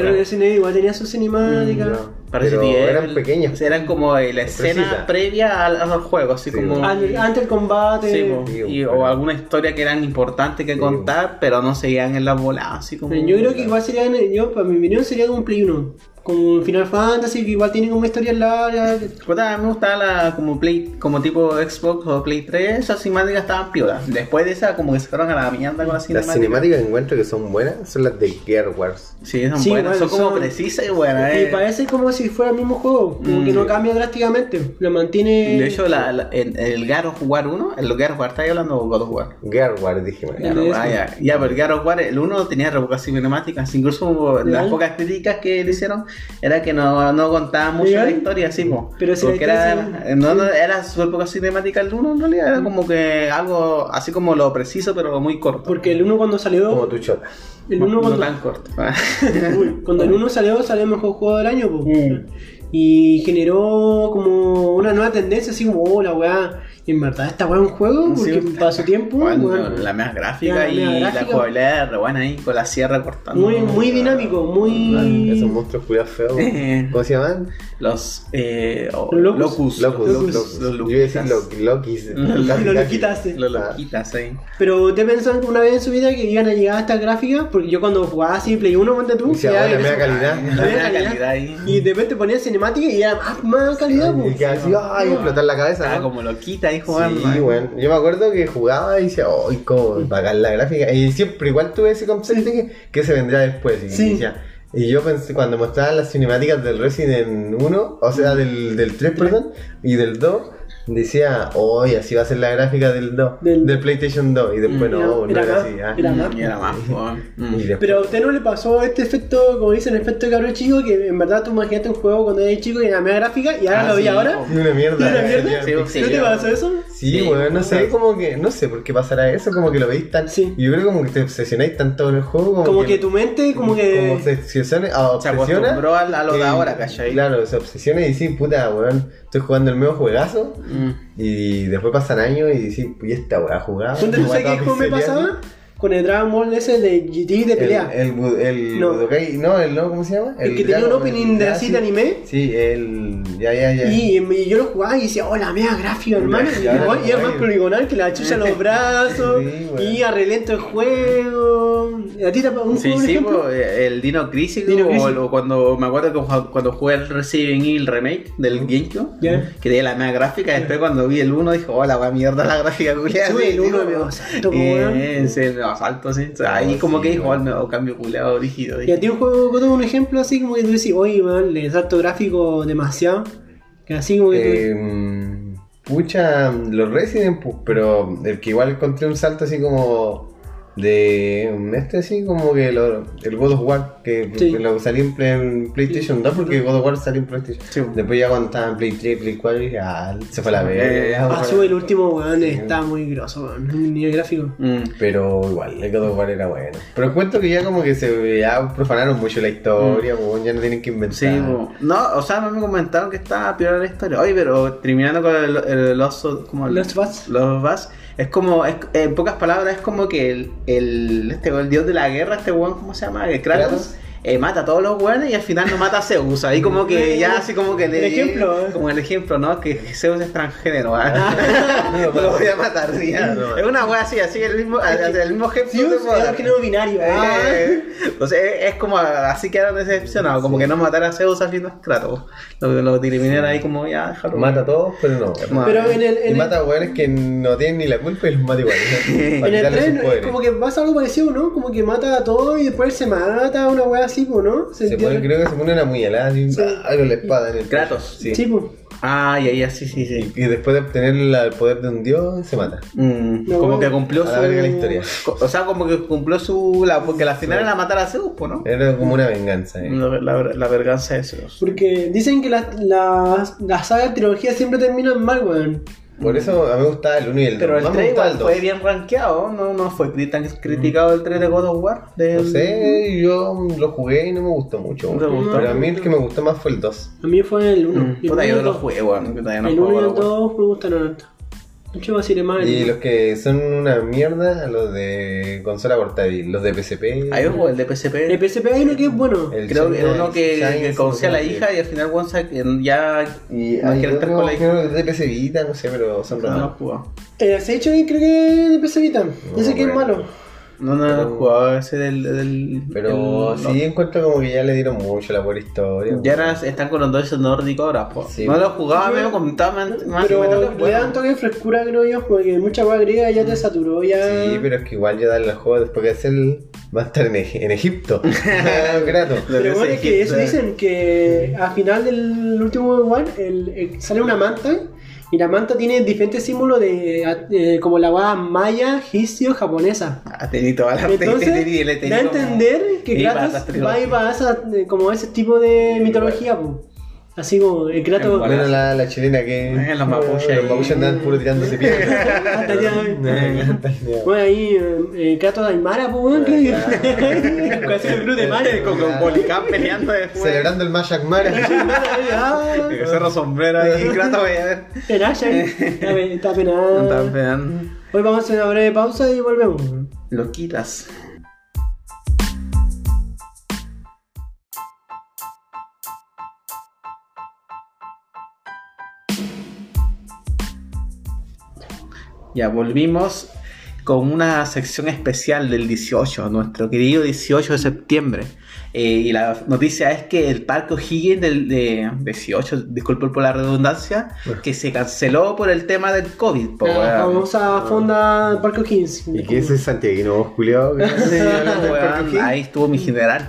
igual tenía su cinemática. No, Para pero eran pequeñas. eran como eh, la escena Precisa. previa al, al juego, así Sí, como. Antes, antes el combate. Sí, po, Sí, y- bueno. o alguna historia que eran importantes que contar, pero no seguían en la bola, así como. Yo creo que igual sería, yo, para mi opinión, sería como un Play 1. Como Final Fantasy, que igual tiene como historias largas. Puta, me gustaba la como Play, como tipo Xbox o Play 3, esas cinemáticas estaban piolas. Después de esa, como que se fueron a la mierda con las Las cinemáticas. cinemáticas que encuentro que son buenas son las de Gear Wars. Sí, son Sí, buenas, bueno, son como son- precisas y buenas. Y eh. parece como si fuera el mismo juego. Como Mm. que no cambia drásticamente. Lo mantiene. De hecho, la, la- en el God of War 1, el God of War, ¿estáis hablando o God of War? Gear Wars, dije. de War, ese. ya, ya, pero el God of War, el 1 tenía revocas cinemáticas, incluso las pocas críticas que le hicieron era que no, no contaba mucho ¿Legal? la historia, así, po. Pero si porque era, sí- no, no, era súper poca cinemática el 1 en realidad, era como que algo así como lo preciso, pero muy corto. Porque el 1 cuando salió. Como tu chota. el No, 1 no cuando, tan corto. (laughs) Uy, cuando el 1 salió, salió el mejor juego del año. po. Mm. Y generó como una nueva tendencia, así como, oh, la weá. Y en verdad, esta weá es un juego, porque Sí, para su tiempo. Bueno, weón, la más gráfica La y la gráfica. jugabilidad re buena ahí con la sierra cortando. muy, muy dinámico, muy. Esos monstruos culiados feos. Eh. ¿Cómo se llaman? Los eh, oh, locus. Locus. Locus. Locus. Los Yo iba a decir lo- Lokis. Los loquitas. Los Ah. loquitas ahí. Pero ¿usted pensó una vez en su vida que iban a llegar a estas gráficas? Porque yo cuando jugaba así Play 1, ponte tú, "Oh, la eso- calidad". la La mea calidad. ahí. Y de repente ponía cinemática y era más, más calidad, Y pues. que así, ay, explotar la cabeza. ¿no? como loquita ahí jugando. Sí, bueno. Yo me acuerdo que jugaba y decía, ¡ay, cómo bacán la gráfica! Y siempre igual tuve ese concepto que, que se vendrá después. Y, Sí. decía- y yo pensé, cuando mostraban las cinemáticas del Resident 1, o sea, del, del 3, perdón, y del 2, decía, ¡ay, así va a ser la gráfica del 2, Del- del, PlayStation 2! Y después Mm, no, no era era, más, así. ah. era más. Y era más. (laughs) Mm. Y Pero a usted no le pasó este efecto, como dicen, el efecto de cabrón chico, que en verdad tú imaginaste un juego cuando eras chico y era media gráfica y ahora Ah, lo vi sí, ahora. Sí, una mierda. ¿Sí, una mierda? Sí, sí. ¿No te pasó eso? Sí, Sí, bueno, no sé, como que, no sé por qué pasará eso, como que lo veis tan... Sí. Yo creo como que te obsesionáis tanto en el juego, como, Como que tu mente, como que. Como se obsesiona, Se obsesiona acostumbró a, lo de ahora, ¿cachai? Claro, se obsesiona y dice, puta, weón, estoy jugando el nuevo juegazo. Mm. Y después pasan años y dices, pues esta weá jugada. ¿Tú sabes qué juego me pasaba? Con el Dragon Ball ese de GT de pelea. El, el, No. Budokai, no, el no, ¿cómo se llama? El que tenía un opening de ah, así sí. de anime. Sí, el. Ya, ya, ya. Y, y yo lo jugaba y decía, oh, la mega gráfica, hermano. Y, igual- y era más poligonal que la chucha en los (laughs) brazos. Sí, güey. y arrelento el juego. ¿A ti te ha un Sí, juego, sí, po, eh, el Dino Crisis, Dino o, Crisis. o cuando me acuerdo que cuando jugué el Resident Evil Remake del GameCube, Ya. que tenía la nueva gráfica, después cuando vi el 1 dije, hola, va mierda la gráfica culiada. Sí, el uno (laughs) me- no, más alto, así. O sea, ahí No, como sí, que dijo, bueno. "Oh, hago cambio culeado rígido. Y a ti un juego, ¿cómo un ejemplo así como que tú decís, oye, man, le salto gráfico demasiado. Que así como que Eh, pucha, los Resident, pues, pero el que igual encontré un salto así como de este así como que lo- el God of War que, Sí. que lo salió en, Play- en PlayStation 2 porque God of War salió en PlayStation. Sí. Después ya cuando estaba en Play 3, Play 4 dije, ah, se fue la vez. Ah, sube el último, weón, está muy grosso, weón. Nivel gráfico. Mm. Pero igual, el God of War era bueno. Pero encuentro que ya como que se ya profanaron mucho la historia, pues, ya no tienen que inventar. Sí, po. no, o sea, me comentaron que estaba peor la historia. Oye, pero terminando con el, el oso, como el, Lost Bus. Los Bus, es como, es, en pocas palabras, es como que el, el, este, el dios de la guerra, este weón, ¿cómo se llama? El Kratos. Eh, mata a todos los weones y al final no mata a Zeus. Ahí como que ya así como que le. El ejemplo, eh. Como el ejemplo, ¿no? Que Zeus es transgénero. ¿ah? (laughs) (laughs) No lo voy a matar. sí. No, no. es una wea así, así el mismo, el mismo ejemplo. De es binario. ah. Eh, Entonces es, como así quedaron decepcionados, como que no matar a Zeus al fin no es Kratos. Lo, lo eliminan ahí como ya, déjalo. Mata a todos, pero no. No. Pero en el, en mata a weones que no tienen ni la culpa y los mata igual. (laughs) En el tren como que pasa algo parecido, ¿no? Como que mata a todos y después se mata a una wea así, ¿no? Se pone, creo que se pone una muñalada así, Sí. ¡ah! con la espada en el Kratos. Sí. Sí. Ah, ya, ya, sí, sí, sí. Y, y después de obtener la- el poder de un dios, se mata. Mm, No, como que cumplió a su. la verga la historia. O sea, como que cumplió su. La, porque la final Sí. era matar a Zeus, pues, ¿no? Era como una venganza. eh. La, la, la verganza de Zeus. Porque dicen que las las las sagas trilogías siempre terminan mal, weón. Por eso a mí me gustaba el 1 y el 2. Pero el Más 3 me gustaba igual el 2. fue bien rankeado, no, no fue tan criticado el 3 de God of War. De, No sé, yo lo jugué y no me gustó mucho. ¿No gustó? Pero a mí el que me gustó más fue el 2. A mí fue el 1. Mm, Puta, yo no lo jugué, weón. yo todavía no El juego 1 y el of War. 2 me gustaron harto. Mucho más iré más. Y los que son una mierda, los de consola portátil, los de PSP. Ahí juego el de PSP. El PSP hay uno que es bueno. El Creo que Shine- uno que, Shine que conocía a la hija y al final que ya Y no hay quiere estar con la hija. creo que de PS Vita, no sé, pero son No, no, raros. jugado. El Away creo que es de PS Vita. Ese que es bueno. malo. No, no, no, Pero- he jugado ese del. del Pero el- sí encuentro como que ya le dieron mucho la buena historia. Ya ahora están con los dos nórdicos ahora, po. Sí. No lo jugaba, Yo- me lo comentaba más más Pero me toca, le dan toque de frescura, creo yo, porque mucha hueá griega ya te saturó. Ya... Sí, pero es que igual ya darle al juego después que es el. Va a estar en, en Egipto. (laughs) Grato. Pero bueno, es que eso dicen que al final del último one el, el- sale una manta y la manta tiene diferentes símbolos de, eh, como la hueá maya, egipcio, japonesa. Ah, tení toda la Entonces, (laughs) da a entender que Kratos va y va a esa, eh, como ese tipo de mitología, po. Así como el Kratos. Bueno, la, la chilena que. Eh, los mapuches ahí. Los mapuches andan puro tirándose piedras. Hasta el. Eh, el hoy. Bueno, ahí eh, eh, Kratos de Aymara, pues, weón, (laughs) con ese cruz de mar. (laughs) con, con Policán peleando después. Celebrando el Mashak Mara. Ah, Que cerro sombrero ahí, (laughs) Kratos, voy a ver. Tenacha ahí. Está pe- Está penado. Hoy vamos a hacer una breve pausa y volvemos. Lo Ya volvimos con una sección especial del 18, nuestro querido 18 de septiembre. Eh, y la noticia es que el Parque O'Higgins del de 18, disculpe por la redundancia, que se canceló por el tema del COVID. po, La famosa fonda Parque O'Higgins. ¿Y qué es? Sí, weón, Parque O'Higgins. ahí estuvo mi general.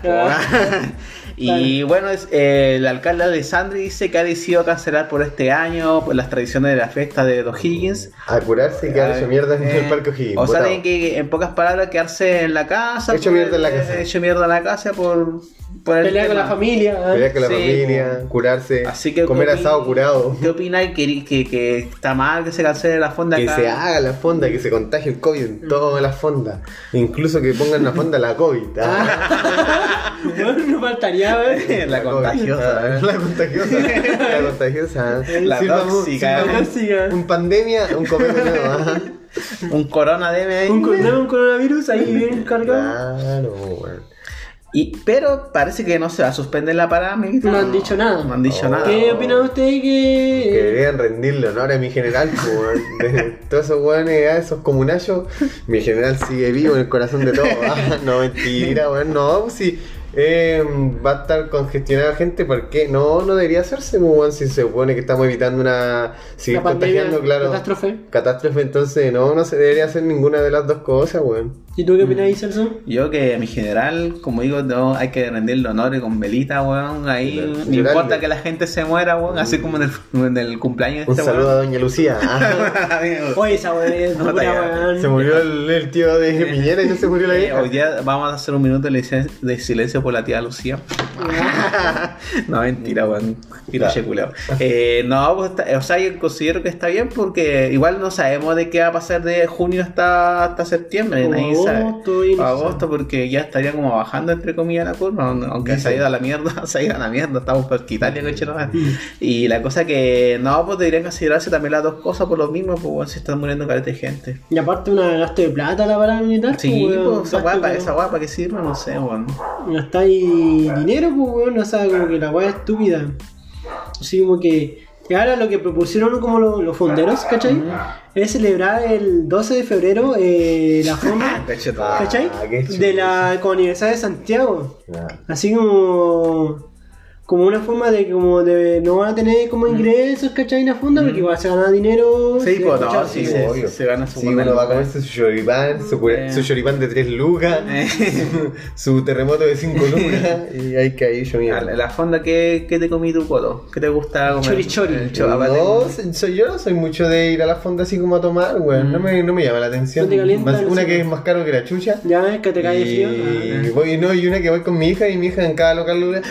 Y bueno, es, eh, el alcalde Alessandri dice que ha decidido cancelar por este año por las tradiciones de la fiesta de los Higgins. A curarse y quedar hecho mierda en Eh, el Parque O'Higgins. O sea, tienen que, en pocas palabras, quedarse en la casa. Hecho por- mierda en la casa. eh, Hecho mierda en la casa por, Pelear con la familia. ¿eh? Pelear con la Sí, familia, curarse, Así que, comer ¿qué opi- asado curado. ¿Qué opináis? ¿Que, que, que está mal que se cancele la fonda Que acá? se haga la fonda, que se contagie el COVID en todas las fondas. Incluso que pongan una fonda la COVID. Ah, (laughs) Bueno, no faltaría, ¿eh? (laughs) La COVID. contagiosa. Ah, (laughs) La contagiosa. La contagiosa. La tóxica. sirva un- Tóxica. Un pandemia, un cometa nuevo. ah. Un corona debe ahí. Un, un coronavirus ahí bien cargado. Claro, weón. Y, pero parece que no se va a suspender la parada militar. No han dicho nada. No han dicho Oh. nada. ¿Qué opinan ustedes Que que.? deberían rendirle honor a mi general, pues, todos esos weones, a esos comunachos, mi general sigue vivo en el corazón de todos. Ah, no, mentira, weón, no, pues sí. Eh, va a estar congestionada gente, ¿por qué? No, no debería hacerse, pues, weón, si se supone que estamos evitando una... Pandemia, contagiando, claro. catástrofe. Catástrofe, entonces no, no se debería hacer ninguna de las dos cosas, weón. ¿Y tú qué opinas, Celso? Yo que a mi general, como digo, no, hay que rendirle honores con velita, weón. Ahí no importa que la gente se muera, weón. Así como en el, en el cumpleaños de Un este saludo a weón. Doña Lucía. (laughs) Ah, Oye, esa No, ya. weón. se murió el, el tío de Piñera y no se murió la Eh, hija. hoy día vamos a hacer un minuto de silencio por la tía Lucía. (laughs) no, mentira, weón. Eh, no, pues, está- o sea, yo considero que está bien porque igual no sabemos de qué va a pasar de junio hasta, hasta septiembre. Nadie sabe. agosto, no se agosto porque ya estaría como bajando entre comillas la curva, aunque se ha ido a la mierda, (laughs) se ha ido a la mierda, estamos por Italia, coche nomás. Y la cosa que no, pues deberían considerarse también las dos cosas por lo mismo, pues bueno, se están muriendo caleta de gente. Y aparte una gasto de plata la parada militar. Sí, pues, pues esa guapa, esa guapa que sirve, no sé, weón. Gastáis dinero, pues, weón. O sea, como que la weá es estúpida. Así como que. y ahora lo que propusieron como lo- los fonderos, ¿cachai? Es celebrar el 12 de febrero eh, la (laughs) forma, Ah, ¿cachai? chulo. De la Universidad de Santiago. Ah. Así como. Como una forma de que como de, no van a tener como ingresos, ¿cachai? En la fonda, porque igual se gana dinero. Sí, se- pues no, sí, Sí, se, obvio. se gana su Sí, uno va a comerse su choripán, su, cura- Eh. su choripán de 3 lucas, Eh. (laughs) su terremoto de 5 (laughs) lucas, y hay que ahí yo mira. La, la fonda, ¿qué, ¿qué te comí tu colo? ¿Qué te gusta comer? Chori, chori. El cho- aparte- No, soy, yo no soy mucho de ir a la fonda así como a tomar, weón. No, me, no me llama la atención. ¿No te calienta Más- una que es más caro que la chucha. Ya es que te cae frío. Y Ah. voy, no, y una que voy con mi hija y mi hija en cada local le dice,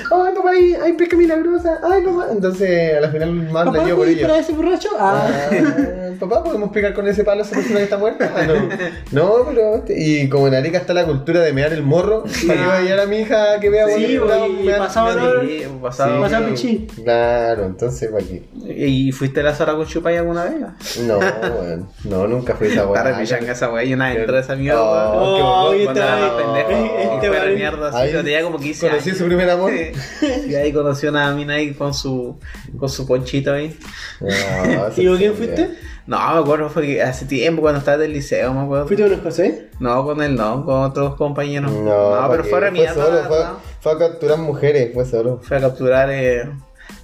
ay pesca milagrosa, ay papá. Entonces a la final más ¿Papá, la llevo por ¿puedes ella. para ese borracho? Ah. Ah, papá, ¿podemos pegar con ese palo a esa persona que está muerta? (laughs) Ah, no. no, pero. Y como en Arica está la cultura de mear el morro, para que vaya a la mi hija que vea Sí, bonito, pasaba mear- olor. Sí, pasado. Pasa claro. pichí. Claro, entonces, ¿para qué? ¿Y fuiste a la Zara con Chupay alguna vez? No, weón. No, nunca fui a esa Está weá. repichanga esa weá y una entró esa mierda. Oh. Oh, qué bueno. pendejo, este de mierda, así, tenía como 15 años. Conocí su primer amor. Y ahí conoció a una mina ahí con su, con su ponchito ahí. No, (laughs) ¿Y con quién fuiste? No, me acuerdo, fue que hace tiempo cuando estaba del liceo, me acuerdo. ¿Fuiste con José? No, con él no, con otros compañeros. No, No, pero ¿para fue re mierda. solo, fue, ¿no? fue a capturar mujeres, fue solo. Fue a capturar eh,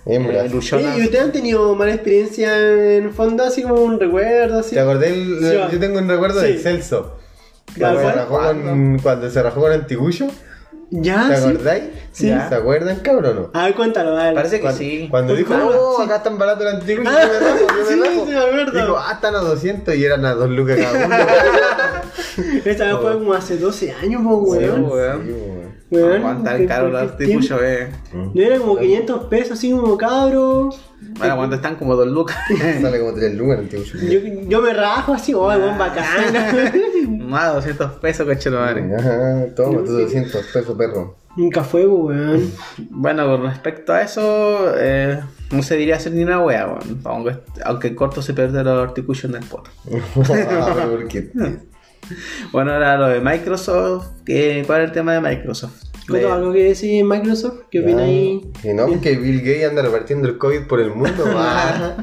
Hembras. eh, ¿Y ustedes han tenido mala experiencia en fondo? Así como un recuerdo, así. ¿Te acordé? el- Sí, yo tengo un recuerdo Sí. de Celso. ¿Cuál Cuando fue? se, rajó con, cuando se rajó con Antiguyo. ¿Ya? ¿Te sí. acordáis? Sí. ¿Se acuerdan, cabrón no? A ver, cuéntalo, dale. Parece que Cuando, sí. cuando dijo, Ah, oh, sí. acá están baratos el Antiguyo, Ah, yo me rajo, yo me sí, rajo. sí, me acuerdo. Digo, ah, están a 200 y eran a 2 lucas cada uno. (laughs) Esta vez fue como hace 12 años, po, weón. Sí, weón. Weón, Aguantar qué- caro los eh. No era como 500 pesos, así como cabro. Bueno, cuando están como dos lucas. (laughs) Sale como 3 lucas el Antiguyo. Yo, yo me rajo así, oh, weón, bacán. (laughs) Más 200 pesos, coche de madre. Ajá, toma, tus 200 pesos, perro. Nunca fue, po, weón. Bueno, con respecto a eso, eh, no se diría hacer ni una wea, weón. Aunque, aunque en corto se pierde los articuchos del poto. (laughs) Ah, pero ¿por qué? (laughs) Bueno, ahora lo de Microsoft. ¿qué- ¿Cuál es el tema de Microsoft? ¿Cuánto Le- algo que decir Microsoft? ¿Qué opina ahí? Que no, que Bill Gates anda repartiendo el COVID por el mundo. (laughs) Ah,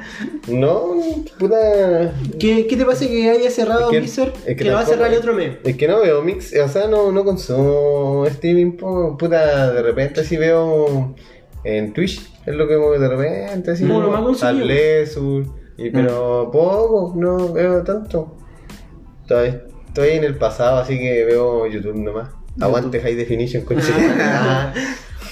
no, puta. ¿Qué, ¿Qué te parece que haya cerrado Es que- Mixer? es que, que lo va a cerrar el otro mes. Es que no veo mix, o sea, no, no consumo streaming, puta, de repente así veo en Twitch, es lo que veo de repente, así Como lo más consumido. al Lesur, y pero poco, no veo tanto. Estoy, estoy en el pasado, así que veo YouTube nomás. Aguante High Definition. (laughs) Ah,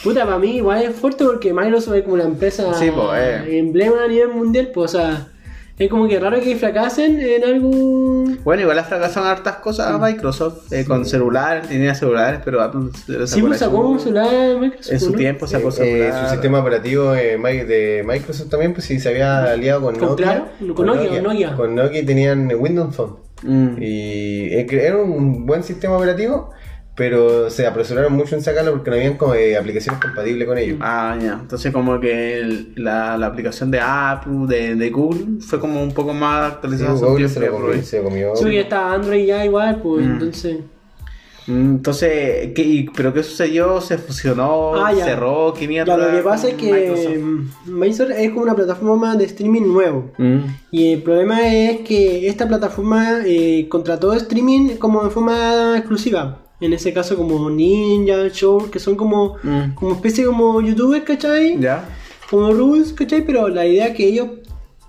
Puta, para mí igual es fuerte porque Microsoft es como la empresa Sí, eh. emblema a nivel mundial, pues, o sea, es como que raro que fracasen en algo. Bueno, igual ha fracasado en hartas cosas a Microsoft. eh, con celulares, tenía celulares, pero Apple se lo Sí, pues sacó un celular Microsoft. En su ¿no? tiempo sacó eh, celular. su sistema operativo eh, de Microsoft también, pues sí, se había aliado con, Con Nokia. claro, con Nokia, con Nokia. Con tenían Windows Phone. Mm. Y eh, era un buen sistema operativo, pero se apresuraron mucho en sacarlo porque no habían como, eh, aplicaciones compatibles con ellos. Ah, ya. Entonces como que el- la, la aplicación de Apple, de, de Google, fue como un poco más Sí, actualizada. Google tiempo se lo comió. Sí, está Android ya igual, pues Mm. entonces. Mm, Entonces, ¿qué, y- ¿pero qué sucedió? ¿Se fusionó? Ah. ¿Cerró? ¿Qué mierda? Ya, lo que pasa es que Microsoft? mm, es como una plataforma de streaming nuevo. Mm. Y el problema es que esta plataforma eh, contrató streaming como de forma exclusiva. En ese caso como Ninja, Show, que son como, Mm. como especie como youtubers, ¿cachai? ¿Ya? Como Rules, ¿cachai? Pero la idea es que ellos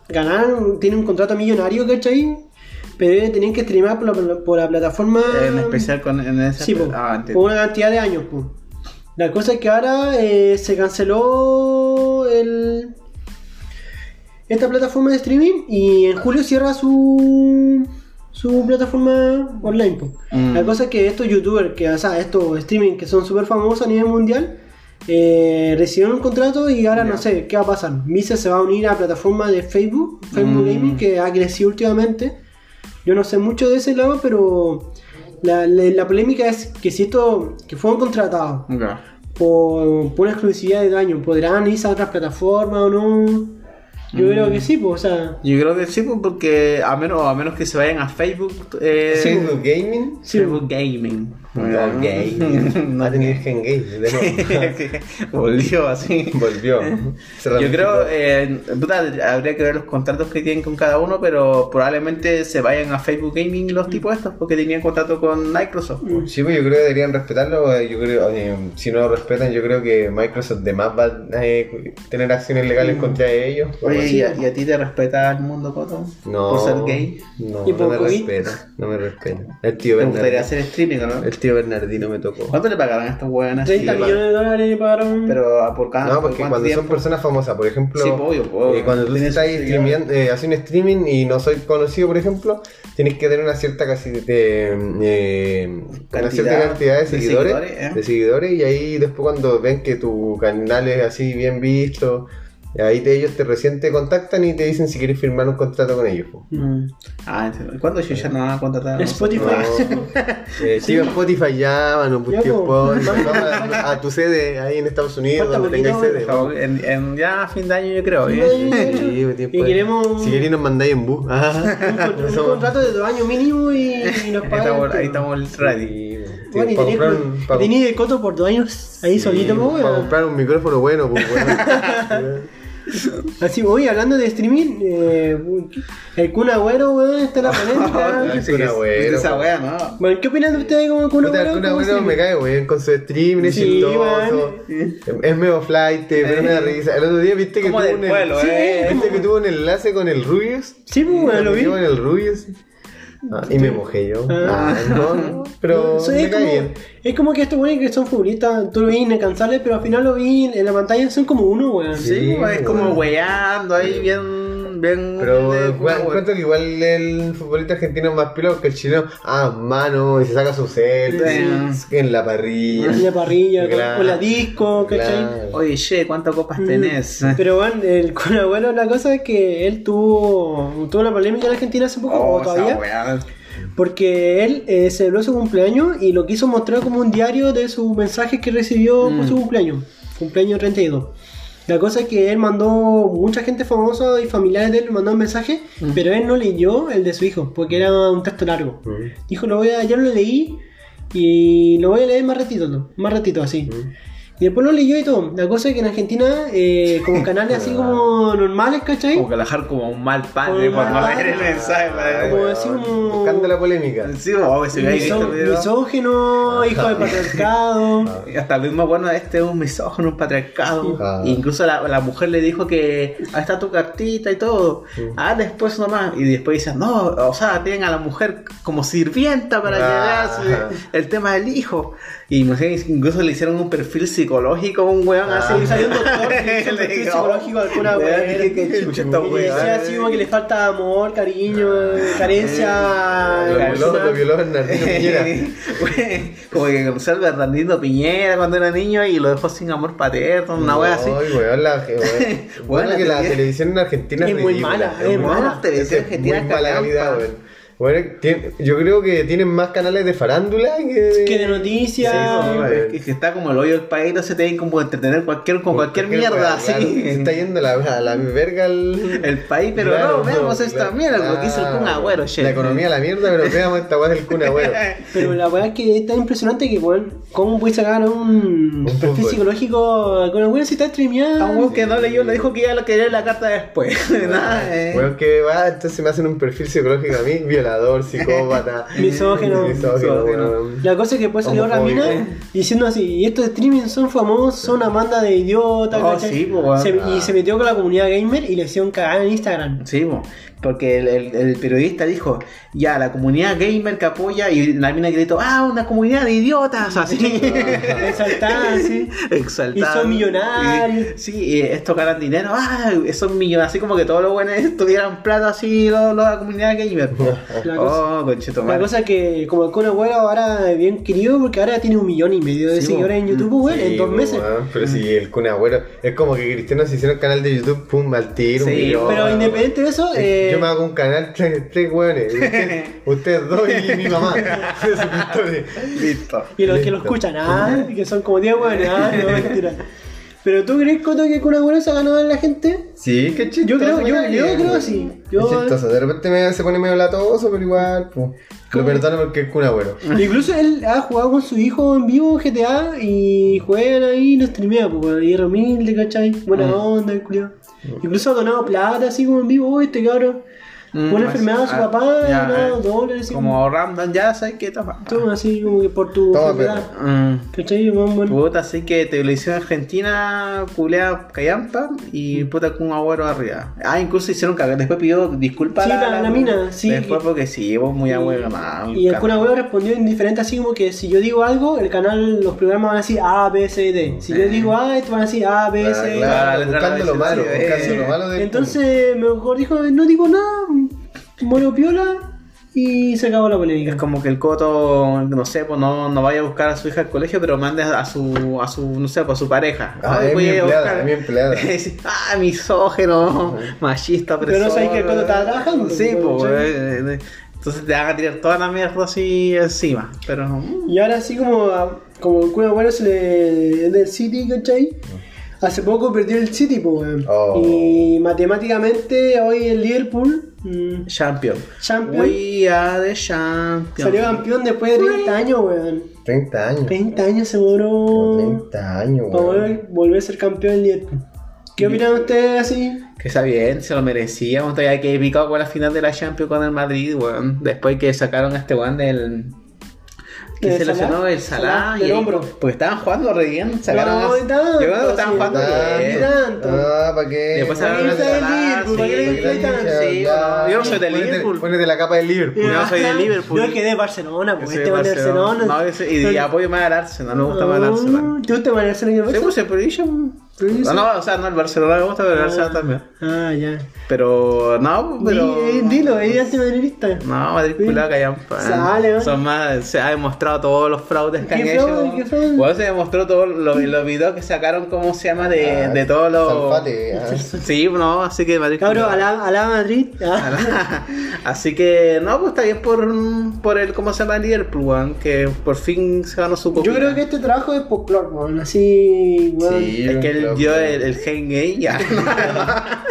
ganaron, tienen un contrato millonario, ¿cachai? Pero ellos tenían que streamar por la, por la plataforma... En especial con en ese. Sí, po, ah, por una cantidad de años. po. La cosa es que ahora eh, se canceló el, esta plataforma de streaming y en julio cierra su, su plataforma online. po. Mm. La cosa es que estos youtubers, que, o sea, estos streaming que son súper famosos a nivel mundial, eh, recibieron un contrato y ahora no sé qué va a pasar. Visa se va a unir a la plataforma de Facebook, Facebook Mm. Gaming, que ha crecido últimamente. Yo no sé mucho de ese lado, pero la, la- la polémica es que si esto, que fueron contratados por, por una exclusividad de daño, ¿podrán irse a otras plataformas o no? Yo creo que sí, pues, o sea, Yo creo que sí, pues, porque a menos, a menos que se vayan a Facebook. Eh, Facebook Gaming. sí, Facebook Gaming. No, gay. no Va a tener gen gay. de nuevo. (laughs) Volvió así. Volvió. Yo creo, eh, puta, habría que ver los contratos que tienen con cada uno, pero probablemente se vayan a Facebook Gaming los tipos estos, porque tenían contrato con Microsoft. pues. Sí, pues yo creo que deberían respetarlo. eh, Yo creo, eh, si no lo respetan, yo creo que Microsoft de más va a eh, tener acciones legales contra ellos. Oye, ¿y a, y a ti te respeta el mundo, Coto? no, ¿Por ser gay? No, ¿Y no me respeta. No me respeta. El tío ¿Te gustaría hacer streaming o no? El tío Bernardino me tocó. ¿Cuánto le pagarán a estos weones? 30 Sí, millones de dólares le pagaron. Pero a por cada No, porque ¿cuánto cuando son personas famosas, por ejemplo, Sí, obvio, eh, cuando tú tienes estás eh, haciendo streaming y no soy conocido, por ejemplo, tienes que tener una cierta casi de, eh, una Cantidad cierta cantidad de de seguidores, seguidores, ¿eh? de seguidores y ahí después cuando ven que tu canal es así bien visto, ahí te, ellos te recién te contactan y te dicen si quieres firmar un contrato con ellos. Mm. Ah. ¿Cuándo yo ya no van a contratar? a Spotify. No, (laughs) eh, tío Spotify llama, no Ya, tío po. Spotify, vamos a, a tu sede ahí en Estados Unidos, donde tengáis sede. Como En, en ya a fin de año yo creo. ¿eh? Sí, Y queremos- Si queréis nos mandáis en bus. Ah, (laughs) un, contrato de dos años mínimo y, y nos Ahí pagan. estamos, ahí estamos ready. Sí, Bueno, y tenés, un- de coto por dos años ahí solito, para comprar un micrófono bueno, pues bueno. (laughs) Así, hoy hablando de streaming, eh, el Kun Agüero, weón, está en la (laughs) polémica. Ay, Kun Agüero, ¿Viste esa wea, no? Bueno, ¿qué opinan de ustedes como Kun Agüero? el Kun Agüero me cae bien con su stream, es Sí, chistoso. Es medio flight, pero me da risa. El otro día viste que tuvo un pueblo, eh. viste que tuvo un enlace con el Rubius. Sí, pues, weón, lo vi. Con el Rubius. Ah, y me mojé yo. Ah. No, pero (laughs) Sí, me es, cae como, bien. es como que estos weones que son futbolistas, tú lo ves incansables, pero al final lo vi en la pantalla, son como uno, weón. Sí, Sí, es como weando ahí bien. Bien Pero de- igual- encuentro que igual el futbolista argentino es más pilo que el chileno. Ah, mano, y se saca su selfies en la parrilla. En la parrilla, Claro. con, con la disco, ¿cachai? Claro. Oye, che, ¿cuántas copas Mm. tenés? Pero bueno, el Agüero, la cosa es que él tuvo, tuvo una polémica en Argentina hace poco, Oh, o todavía, esa porque él eh, celebró su cumpleaños y lo quiso mostrar como un diario de sus mensajes que recibió por Mm. su cumpleaños, cumpleaños 32. La cosa es que él mandó, mucha gente famosa y familiares de él mandó mensajes, Mm. pero él no leyó el de su hijo, porque era un texto largo. Mm. Dijo, lo voy a, ya lo leí y lo voy a leer más ratito, ¿no? más ratito así. Mm. Y después lo leyó y todo. La cosa es que en Argentina, eh, como (laughs) canales así como normales, ¿cachai? Como que dejar como un mal padre Como por no leer el mensaje. la- Como decir como- Buscando la polémica. Sí, video. misógeno, hijo de patriarcado. (laughs) Y hasta el mismo bueno, este es un misógino, un patriarcado. Ah. E incluso la, la mujer le dijo que ahí está tu cartita y todo. Ah, después nomás. Y después dice, no, o sea, tienen a la mujer como sirvienta para Ah. que veas el tema del hijo. Y no sé, incluso le hicieron un perfil psicológico un weón Ah. así. Y salió un doctor que (laughs) un psicológico alguna "Weón, wea". dije, qué chucha esta Y weá". decía así como que le falta amor, cariño, carencia. Lo violó, lo violó Bernardino Piñera. (laughs) (laughs) Como que conoció al Bernardino Piñera cuando era niño y lo dejó sin amor paterno, una wea así. Ay, weón, la, weón. Bueno, que la te- televisión en Argentina es, Es muy mala, es mala. Televisión Es argentina muy mala calidad, weón. Bueno, tiene- yo creo que tienen más canales de farándula que Que de noticias. Sí, sí, Es weón. que, que está como el hoyo del país, no se tienen como entretener cualquier, con cualquier mierda así. claro, se está yendo a la, a la verga el, (laughs) El país, pero Claro, no, veamos esta claro, mierda, lo que hizo el Kun. Agüero, che. La economía a la mierda, pero veamos esta weá del Kun Agüero. (laughs) Pero la verdad es que es tan impresionante que, weón, ¿cómo puedes sacar un, Un perfil psicológico con el weón si está A un streameando? weón que no leyó, le dijo que ya lo quería la carta después. (laughs) Nada, eh. Bueno, que va, entonces me hacen un perfil psicológico a mí, violador, psicópata. (laughs) Weón. La cosa es que después salió Homofóbico. Ramina diciendo así, y estos streaming son famosos, son una banda de idiotas, Oh. Se- Ah. Y se metió con la comunidad gamer y le hicieron cagar en Instagram. Sí, po, porque el, el- el periodista dijo, ya, la comunidad gamer que apoya, y la mina gritó, ah, una comunidad de idiotas, así. (laughs) Exaltada, sí. Exaltada. Y son millonarios. Y- sí, y estos ganan dinero, ah, son millonarios, así como que todos los buenos tuvieran plata así, los, los de la comunidad gamer. (laughs) La cosa- oh, conchito La cosa que como el Kun Agüero ahora es bien querido porque ahora tiene un millón y medio de Sí, seguidores en YouTube, weón, Sí, en dos meses. Pero si el Kun Agüero. Es como que Cristiano se hicieron canal de YouTube, pum, al tiro, un Sí, millón. Pero independiente de eso, Es- eh, Yo me hago un canal, tres, tres hueones. Usted- (laughs) Ustedes dos y mi mamá. (laughs) Listo. y los que lo escuchan, ah, que son como 10 weones, ah, no, mentira. Pero tú crees, Coto, que Kun Agüero se ha ganado en la gente? Sí, qué chistoso. Yo creo, yo, creo que sí. Es Yo, chistoso. De repente me- se pone medio latoso, pero igual, pues. Lo perdono porque es Kun Agüero. (laughs) Incluso él ha jugado con su hijo en vivo GTA y juegan ahí y lo streamea, pues, y era humilde, ¿cachai? Buena Mm. onda, el culiao. Incluso ha donado plata así como en vivo, "Uy, este cabrón. Mm, Una enfermedad a su ah, papá, ya, y no, eh, dólares, así Como random, ya sabes que toma. Toma, así como que por tu Toma, enfermedad. Mm. ¿Cachai? Bueno, bueno. Puta, así que televisión argentina, culea callampa y puta con un agüero arriba. Ah, incluso hicieron cagar. Después pidió disculpas Sí, la- la mina, sí. Después porque sí, vos muy agüero nada. Y el Agüero respondió indiferente así como que si yo digo algo, el canal, los programas van a decir A, B, C, D. Si yo Eh. digo A, estos van a decir A, B, Claro, C, D. claro, Claro, la buscando lo malo, buscando eh. lo malo Entonces, mejor dijo, no digo nada, mono piola y se acabó la Es polémica. como que el coto, no sé, pues no, no vaya a buscar a su hija al colegio, pero mande a su, a su no sé, pues a su pareja. Ah, Ay, es mi a empleada, buscar- es mi empleada. (laughs) Ah, misógeno, machista, Pero no sabes que el coto estaba trabajando, Sí, pues. ¿cachai? eh, eh, entonces te van a tirar toda la mierda así encima. Pero. Y ahora así como, como el Kun Agüero se le... es del City, ¿cachai? Hace poco perdió el City, pues, weón. Oh. Y matemáticamente hoy el Liverpool, mm, Champion. Champion, We are the champion. salió campeón después de 30 años, weón. 30 años. 30 años se demoró 30 años, weón. volver, volver a ser campeón del Liverpool. ¿Qué opinan ustedes así? Que está bien, se lo merecíamos. Todavía que picado con la final de la Champions con el Madrid, weón. Después que sacaron a este weón del. Que ¿El se lesionó el Salah, y ahí- hombro. Porque estaban jugando re bien. Sacaron No, tanto, Yo creo que estaban sí. jugando tanto. Ah, ¿para qué? Después ¿Para sacaron qué a está el Salah, Liverpool? ¿Para qué sí, le porque- gritan? Sí, Ya. yo no soy de Liverpool. Ponete la capa del Liverpool. Yo soy de Liverpool. Yo quedé de Barcelona, pues Soy este va de Barcelona. Y, apoyo más al Arsenal, me gusta más el Arsenal. ¿Te gusta más el Arsenal el Sí, pues el Sí. No, o sea, no, el Barcelona me gusta, pero el Arsenal también. Ah, ya. Pero, no, pero. Di- eh, Dilo, es antimadridista. No, Madrid Sí. culada callampa. Sale, ¿no? Son más, se ha demostrado todos los fraudes que ¿Qué han hecho. ¿Qué fraude? Bueno, se demostró todos los, los videos que sacaron, ¿cómo se llama? De, Ah, de todos los. Salfate, ah. (laughs) Sí, no, así que Madrid. Cabro, culada. alá, alá Madrid. Ah. (laughs) Así que, no, pues está bien por, por el, ¿cómo se llama? Liverpool, weón, que por fin se ganó su Yo copita. creo que este trabajo es folclore, weón. Así, weón. Sí. Es que él Claro. el, el gen gay, ya. (laughs)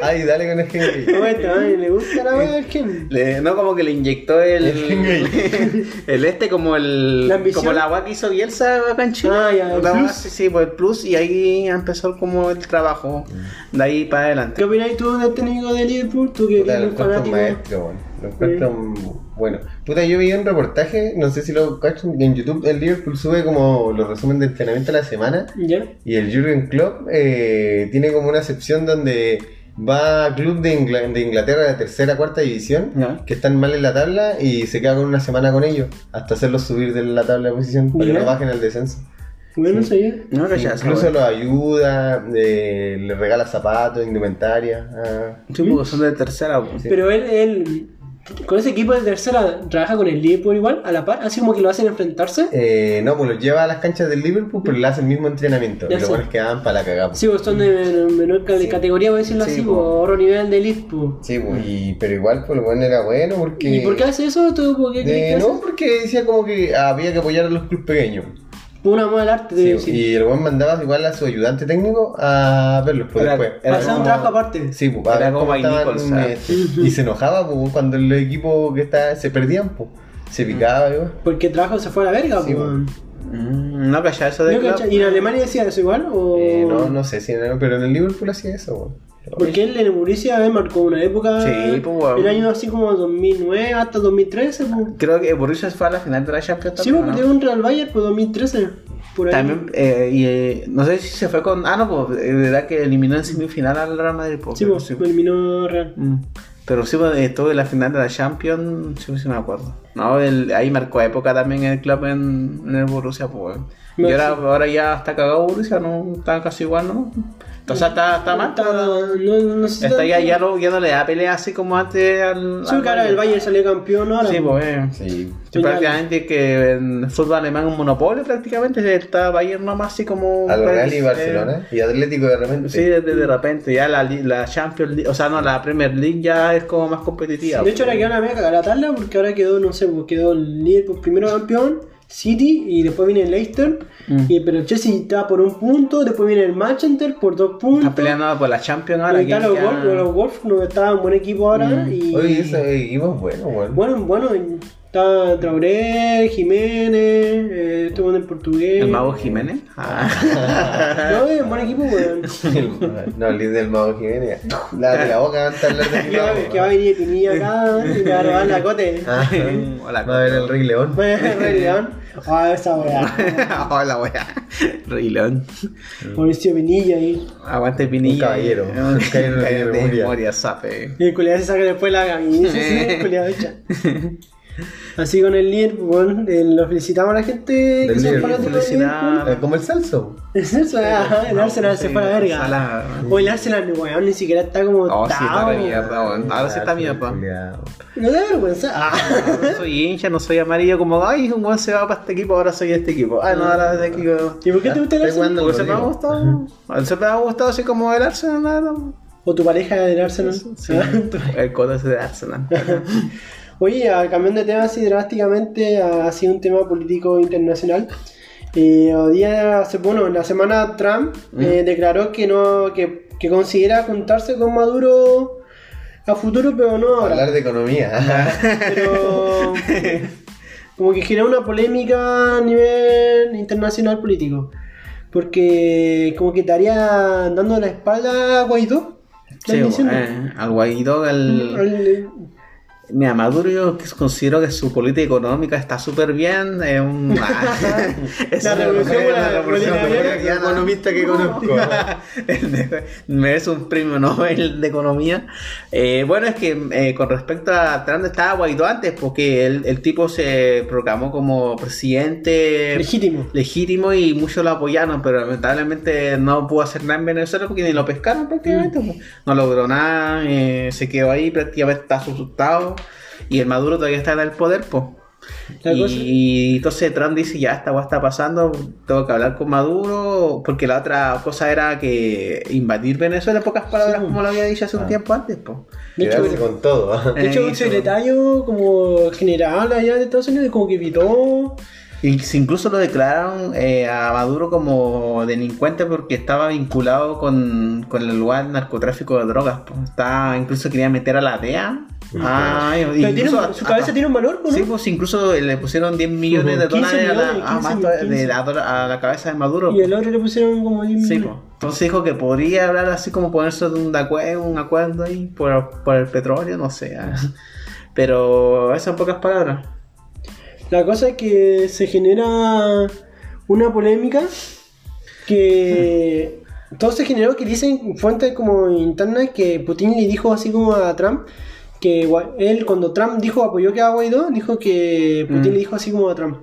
Ay, dale con el Henry. Bueno, ay, le gusta la Ken. Le- no como que le inyectó el El gen gay. (laughs) el este como el ¿La como la agua que hizo Bielsa acá en Chile Ah, ya, el La plus. agua, sí, pues el plus y ahí empezó como el trabajo de ahí para adelante ¿Qué opináis tú del técnico de Liverpool? Tú que eres lo un encuentro un fanático. maestro, weón. Lo encuentro un- bueno. Puta, yo vi un reportaje, no sé si lo cachan, en YouTube el Liverpool sube como los resúmenes de entrenamiento de la semana. ¿Ya? Y el Jurgen Klopp eh, tiene como una sección donde va a club de, Ingla- de Inglaterra de tercera, cuarta división, Ya. que están mal en la tabla y se queda con una semana con ellos, hasta hacerlos subir de la tabla de posición, para que no bajen el descenso. Bueno, Sí. no incluso los ayuda, eh, le regala zapatos, indumentaria. ah. sí, porque son de tercera. Sí. Pero él, él, con ese equipo de tercera, trabaja con el Liverpool igual, a la par, así como que lo hacen enfrentarse. Eh, no, pues los lleva a las canchas del Liverpool, pero le hace el mismo entrenamiento. Ya y los sé. buenos quedaban para la cagada. pues. Sí, pues son de menor, Sí. categoría, voy a decirlo Sí, así, po. pues, otro nivel de elite, pues. Sí, pues, y, pero igual, pues, lo bueno era bueno porque. ¿Y por qué hace eso? ¿Tú por qué crees Eh, que hace? no, porque decía como que había que apoyar a los clubes pequeños. Una moda del arte, debe Sí, decir. y el buen mandaba igual a su ayudante técnico a verlos pues, Era- después. era un trabajo aparte. Sí, pues, Era ver como cómo Mike estaban, Nichols, eh, y se enojaba pues, cuando el equipo que está se perdían, pues. Se picaba, igual. Porque el trabajo se fue a la verga, Sí, pues. Mm, no cachaba eso de ¿No? ¿Y en Alemania decía eso igual? O... Eh, no, no sé si en el, pero en el Liverpool hacía eso, weón. Porque él en el Borussia marcó una época. Sí, pues, weón. El año así como 2009 hasta 2013. Pues. Creo que Borussia fue a la final de la Champions Sí, también, porque perdió contra el Bayern por 2013. Por ahí. También, eh, y eh, no sé si se fue con. Ah, no, pues, de verdad que eliminó en semifinal al Real Madrid. Pues, Sí, pues, lo eliminó Real. Mm. Pero sí, pues, estuvo en la final de la Champions, sí, sí me acuerdo. No, el- ahí marcó época también el club en, en el Borussia, pues. Y ahora, sí. ahora ya está cagado Borussia, no está casi igual, ¿no? Entonces está, está mal. Está- no, no sé si Está ya, ya, no, ya no le da pelea así como antes al. Sí, ahora el Bayern salió campeón ahora. Sí, pues. eh. Sí. Sí, prácticamente que en el fútbol alemán es un monopolio prácticamente está Bayern nomás así como A lo Real y eh, Barcelona. Y Atlético de repente. Sí, de, de repente ya la, la Champions League, o sea, no, la Premier League ya es como más competitiva. De hecho, ahora quedó una mega cagada la tabla porque ahora quedó, no sé, pues quedó el Liverpool primero campeón, City y después viene el Leicester. Mm. Y, pero el Chelsea está por un punto, después viene el Manchester por dos puntos. Está peleando por la Champions ahora. y está ¿quién los? Wolves, los Wolves no está un buen equipo ahora. Mm. Y, Oye, ese equipo es bueno, weón. Bueno, bueno, está Traoré, Jiménez, eh, estuvo en el portugués. ¿El Mago Jiménez? Ah. (laughs) No, es un buen equipo, weón. no, el líder del Mago Jiménez. Lávate la boca antes de hablar de mi (laughs) que, va, mago. que va a venir Pinilla acá y le va a robar la cote. Ah, (laughs) Hola, va a ver el Rey León. Va a ver el Rey León. (laughs) Ah, esa weá. (laughs) Hola, wea. Rey León. Mauricio Pinilla ahí. Aguante Pinilla. Un caballero. (laughs) Un caballero de memoria, sape. Y el culiado se saca después la camisa, sí, el culiado hecha. Así con el bueno, eh, lo felicitamos a la gente que son Liverpool, fanáticos del. Eh, Como el salso. Liverpool. Es eso, ajá, el Arsenal se fue a la verga. O el Arsenal, weón, ni siquiera está como. Oh, sí, está re mierda, weón. Ahora sí está mierda. No da vergüenza. Ah. No soy hincha, no soy amarillo como, ay, un buen se va para este equipo, ahora soy este equipo. Ay, no, ahora de este equipo. ¿Y por qué te gusta el Arsenal? Porque se me ha gustado. Se me ha gustado así como el Arsenal, nada. ¿O tu pareja del Arsenal? Sí, el codo ese de Arsenal. (laughs) Oye, cambiando de tema así drásticamente, ha sido un tema político internacional. Eh, hoy día, hace, bueno, en la semana Trump eh, declaró que no que, que considera juntarse con Maduro a futuro, pero no ahora. Hablar de economía. Pero (laughs) como que genera una polémica a nivel internacional político. Porque como que estaría dando la espalda a Guaidó. ¿Estás Sí, eh, al Guaidó, al... Al- Mira, Maduro yo considero que su política económica está súper bien. Es un... (laughs) es La revolución economista que conozco. (laughs) Merece un premio Nobel de Economía. Eh, bueno, es que eh, con respecto a Trump estaba Guaidó antes, porque el, el tipo se proclamó como presidente Legítimo. legítimo y muchos lo apoyaron, pero lamentablemente no pudo hacer nada en Venezuela porque ni lo pescaron prácticamente. pues. No logró nada, eh, se quedó ahí, prácticamente está asustado y el Maduro todavía está en el poder, pues. Y, entonces Trump dice, ya esta está pasando, tengo que hablar con Maduro, porque la otra cosa era que invadir Venezuela, en pocas palabras, Sí. como lo había dicho hace un Ah. tiempo antes. pues. De hecho, con todo. de hecho, Eh, un hizo- secretario como general allá de Estados Unidos como que evitó Y si incluso lo declararon eh, a Maduro como delincuente porque estaba vinculado con, con el lugar del narcotráfico de drogas. pues. Está, incluso quería meter a la DEA. Ah, incluso un- su cabeza tiene un valor, ¿no? Sí, pues incluso le pusieron 10 millones de 15 dólares a la, millones, a 15 más de millones. la, a la cabeza de Maduro. Y el otro le pusieron como 10 Sí, millones. pues. Entonces dijo que podría hablar así como ponerse de un, acuerdo, un acuerdo ahí por, por el petróleo, no sé. ah. (laughs) Pero eso en pocas palabras. La cosa es que se genera una polémica que todo se generó que dicen fuentes como internas que Putin le dijo así como a Trump que él cuando Trump dijo apoyó que a Guaidó dijo que Putin Mm. le dijo así como a Trump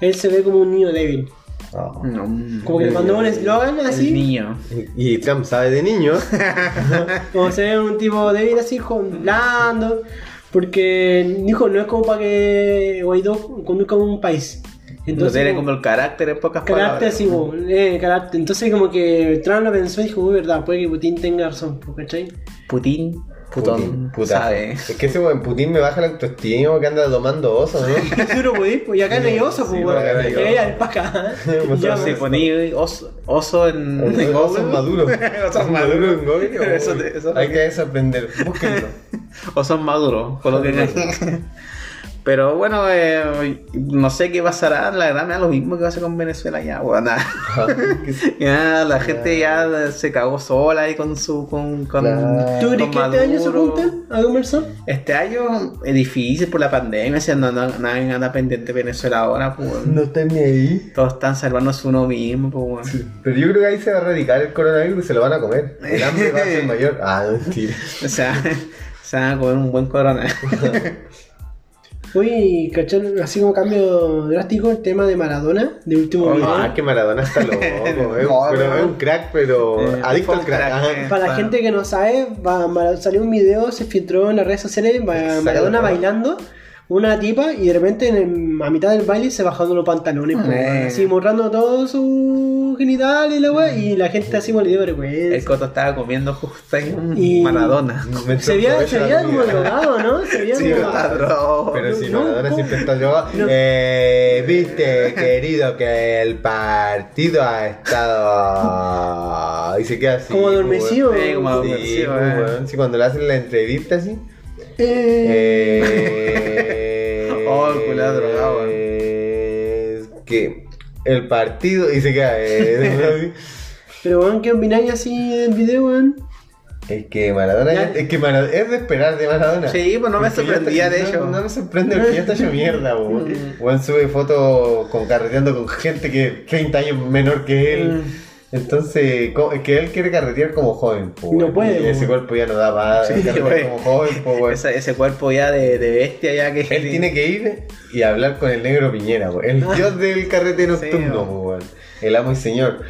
él se ve como un niño débil Oh. No. como que le mandó un eslogan El así niño. Y Trump sabe de niños. (laughs) como se ve un tipo débil así blando porque dijo no es como para que Guaidó conduzca un país no tiene como el carácter en pocas Carácter, palabras. sí, bo, eh, carácter. Entonces, como que Trump lo pensó y dijo, uy, verdad, puede que Putin tenga razón, ¿cachai? Putin, putón, Putin, puta. Es que ese buen Putin me baja la autoestima que anda tomando oso, ¿no? Uno (laughs) podéis, pues y acá no hay oso, pues, pues, hay que hay alpaca. Pues, Ya, sí, Si pues. poní oso, oso en, en Oso Google. maduro. (laughs) Oso maduro. en Google. (laughs) Hay que desaprender. Búsquenlo. Oso maduro, coloquen ahí. Pero bueno, eh, no sé qué pasará. La verdad me da lo mismo que pasa con Venezuela ya, weón. nada. (laughs) Ya, la gente ya se cagó sola ahí con su. con, con. ¿Tú crees que este año se juntan a conversar? Este año es difícil por la pandemia, si no, no, nadie anda pendiente de Venezuela ahora, pues. weón. No están ni ahí. Todos están salvándose uno mismo, pues. weón. Pero yo creo que ahí se va a erradicar el coronavirus y se lo van a comer. El hambre va a ser (laughs) mayor. Ah, mentira. O sea, (laughs) se van a comer un buen corona. Uy, ¿cachai? Así como cambio drástico el tema de Maradona, de último Oh, video. Ah, que Maradona está loco. (laughs) es, No, pero es un crack, pero Eh, adicto al crack. eh. Para la gente que no sabe, va- salió un video, se filtró en las redes sociales, Exacto. Maradona bailando, una tipa, y de repente en el- a mitad del baile se bajaron los pantalones, Eh. así mostrando todo su genital y la wea, y la gente así como le dio El. Coto estaba comiendo justo ahí un Y- Maradona. Se veía, se veía como drogado, ¿no? Se veía Sí, como- está drogado. Pero si No, Maradona ¿cómo? siempre está drogado. No. Eh, Viste, querido, que el partido ha estado. Y se queda así. Como adormecido. Sí, como Sí, adormecido, pues, eh. Sí, cuando le hacen la entrevista así. Eh, Eh, Oh, el culiao drogado, eh, Que el partido. Y se queda. eh, (laughs) Pero weón, ¿qué opináis así del video, weón? Es que Maradona Ya. es que Maradona, es de esperar de Maradona. Sí, pues no me Porque sorprendía está- de no- hecho. No, me sorprende porque ya está hecho mierda, weón. (laughs) Weón sube fotos con carreteando con gente que es 30 años menor que él. Mm. Entonces, es que él quiere carretear como joven, po, No puede, Y ese cuerpo ya no da para Sí, carretear (laughs) como joven, po. Ese, ese cuerpo ya de, de bestia ya que Él (laughs) tiene que ir y hablar con el negro Piñera. El (laughs) dios del carrete nocturno, weón. El amo y señor.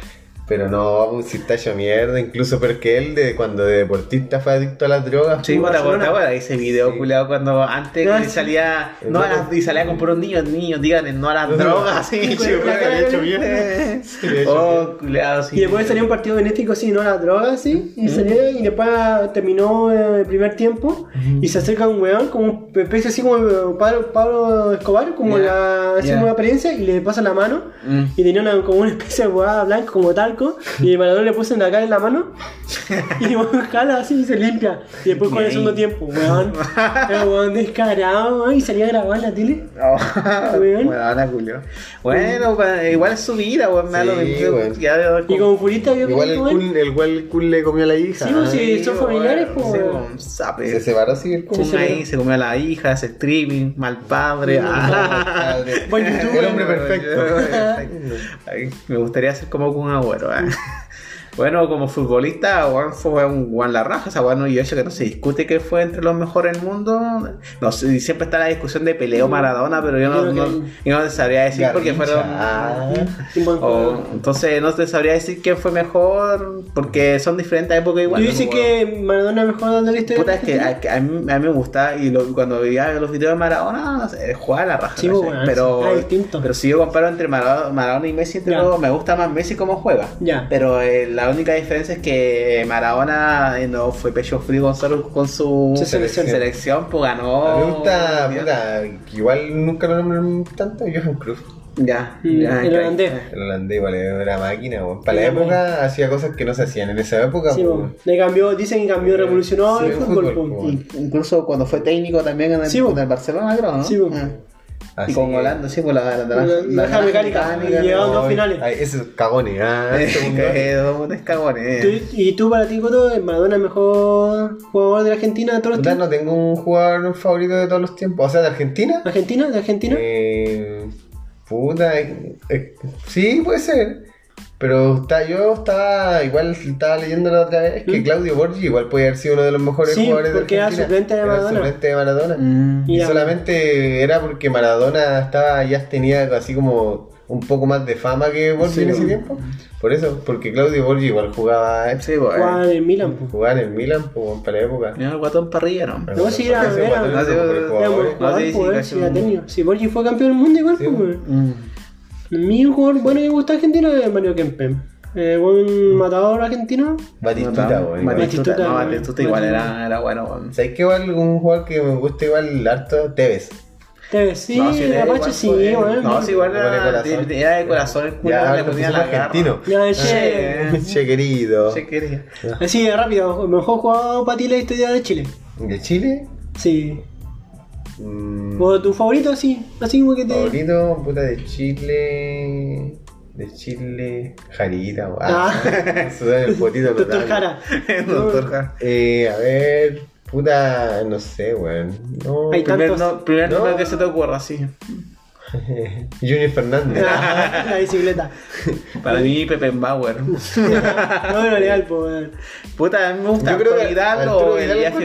Pero no, vamos, si está hecho mierda, incluso porque él de cuando de deportista fue adicto a las drogas. Sí, po, pues, ¿te Barcelona. acuerdas de ese video Sí. culiado cuando antes que salía no a las, y salía con puros niños, niños, díganle no a las No, no. drogas, así, Sí, pues, había hecho. Sí, había hecho Oh, culiado, sí. Y después salía un partido benéfico, sí, no la droga, sí. Y salía, y después terminó eh, el primer tiempo. Y se acerca un weón, como una especie así como Pablo, Pablo Escobar, como Ya, la hace ya. una apariencia, y le pasa la mano. Mm. Y tenía una, como una especie de hueá blanca, como talco. Y el Maradona le puso en la cara en la mano. Y weón jala así y se limpia. Y después con el segundo tiempo, weón. (laughs) El weón descarado, weón, y salía a grabar en la tele. Oh, Weón. bueno, la culio. Bueno, pues, igual es su vida, weón, me da lo Sí, mismo. weón. Ya, Y como futbolista, yo Igual el cool, el, igual el cool le comió a la hija. Sí, pues, sí. son familiares, weón, pues, sí, weón. weón. Se separó así el cool. Ahí weón. se comió a la hija, hace streaming, mal padre. ah. (laughs) Buen youtuber. El hombre perfecto. (laughs) Ay, me gustaría ser como un agüero. ah. Bueno, como futbolista, Juan fue un Juan la raja. O sea, bueno, y eso que no se discute que fue entre los mejores del mundo. No sé, siempre está la discusión de peleo Maradona, pero yo no, no- yo no te sabría decir porque fueron. Ah. O- entonces no te sabría decir quién fue mejor porque son diferentes épocas igual. Yo dice que Maradona es mejor de la historia. Puta, es que a, a mí, a mí me gusta y lo- cuando veía los videos de Maradona, no juega la raja. Sí, ¿cachai? bueno, pero, pero si yo comparo entre Maradona, Maradona y Messi, entre dos, me gusta más Messi como juega. Ya. Pero eh, la única diferencia es que Maradona no fue pecho frío con, su- con su selección. selección, pues ganó. Me gusta, puta, igual nunca lo nombran tanto, Johan Cruyff. Ya, Mm, ya, el holandés. El holandés igual era una máquina. Para la época hacía cosas que no se hacían en esa época, Sí, pues, le cambió, dicen que cambió, revolucionó Sí, el fútbol. In- Incluso cuando fue técnico también en el, Sí, po. en el Barcelona, creo, ¿no? Sí. Ah. Así Y con que- Holanda, sí, por la, la, la, La- la mecánica, llegaron (laughs) dos finales. Ay, esos cagones, ah, dos cagones. ¿Tú- ¿Y tú para ti, Coto, Maradona es el mejor jugador de la Argentina de todos los tiempos? no tengo un jugador favorito de todos los tiempos. O sea, de Argentina. ¿Argentina? ¿De Argentina? Eh, puta, eh, eh, sí, puede ser. Pero está, yo estaba, igual estaba leyendo la otra vez que ¿Mm? Claudio Borgi igual puede haber sido uno de los mejores Sí, jugadores de porque era Argentina. suplente de Era suplente de Maradona. Mm. Y solamente era porque Maradona estaba ya tenía así como un poco más de fama que Borgi Sí, en ese no. tiempo. Por eso, porque Claudio Borgi igual jugaba, Sí, pues. Jugaba en el Milan, po. jugaba en el Milan pues, para la época. Mira el guatón parrillero. No, sí, era- era- no, sí, era- Era eh. eh, fue campeón del mundo igual, Sí, po, po. weón. Mm. Mi jugador bueno que me gusta argentino es Mario Kempe. Eh, buen matador argentino. Batistuta, weón. Batistuta, no, Batistuta, Batistuta igual era, era bueno. weón. ¿Sabes qué igual un jugador que me gusta igual harto? Tevez. Tevez, sí, No, Apache igual, sí, weón. No, sí, igual Era de era, corazón. de- era de corazón. El culo Ya, le la argentino. Ya, che. Che querido. Sí, quería. Así de rápido, mejor jugador para ti la historia de Chile. ¿De Chile? Sí. Mm, O tu favorito así, así como que te. favorito, puta de Chile. De Chile. Jarita, weón. Ah. (laughs) Sudar el potito Doctor. Jara. (laughs) Doctor Jara. Eh, a ver, puta, no sé, weón. No, Hay Primer, tantos. no, primer No. nombre que se te ocurra, así. (laughs) Junior Fernández. Ah, la bicicleta. Para mí, Pepe Bauer. no, no, legal, pues. weón. Puta, a mí me gusta Yo creo que Vidal o Vidal Elías lo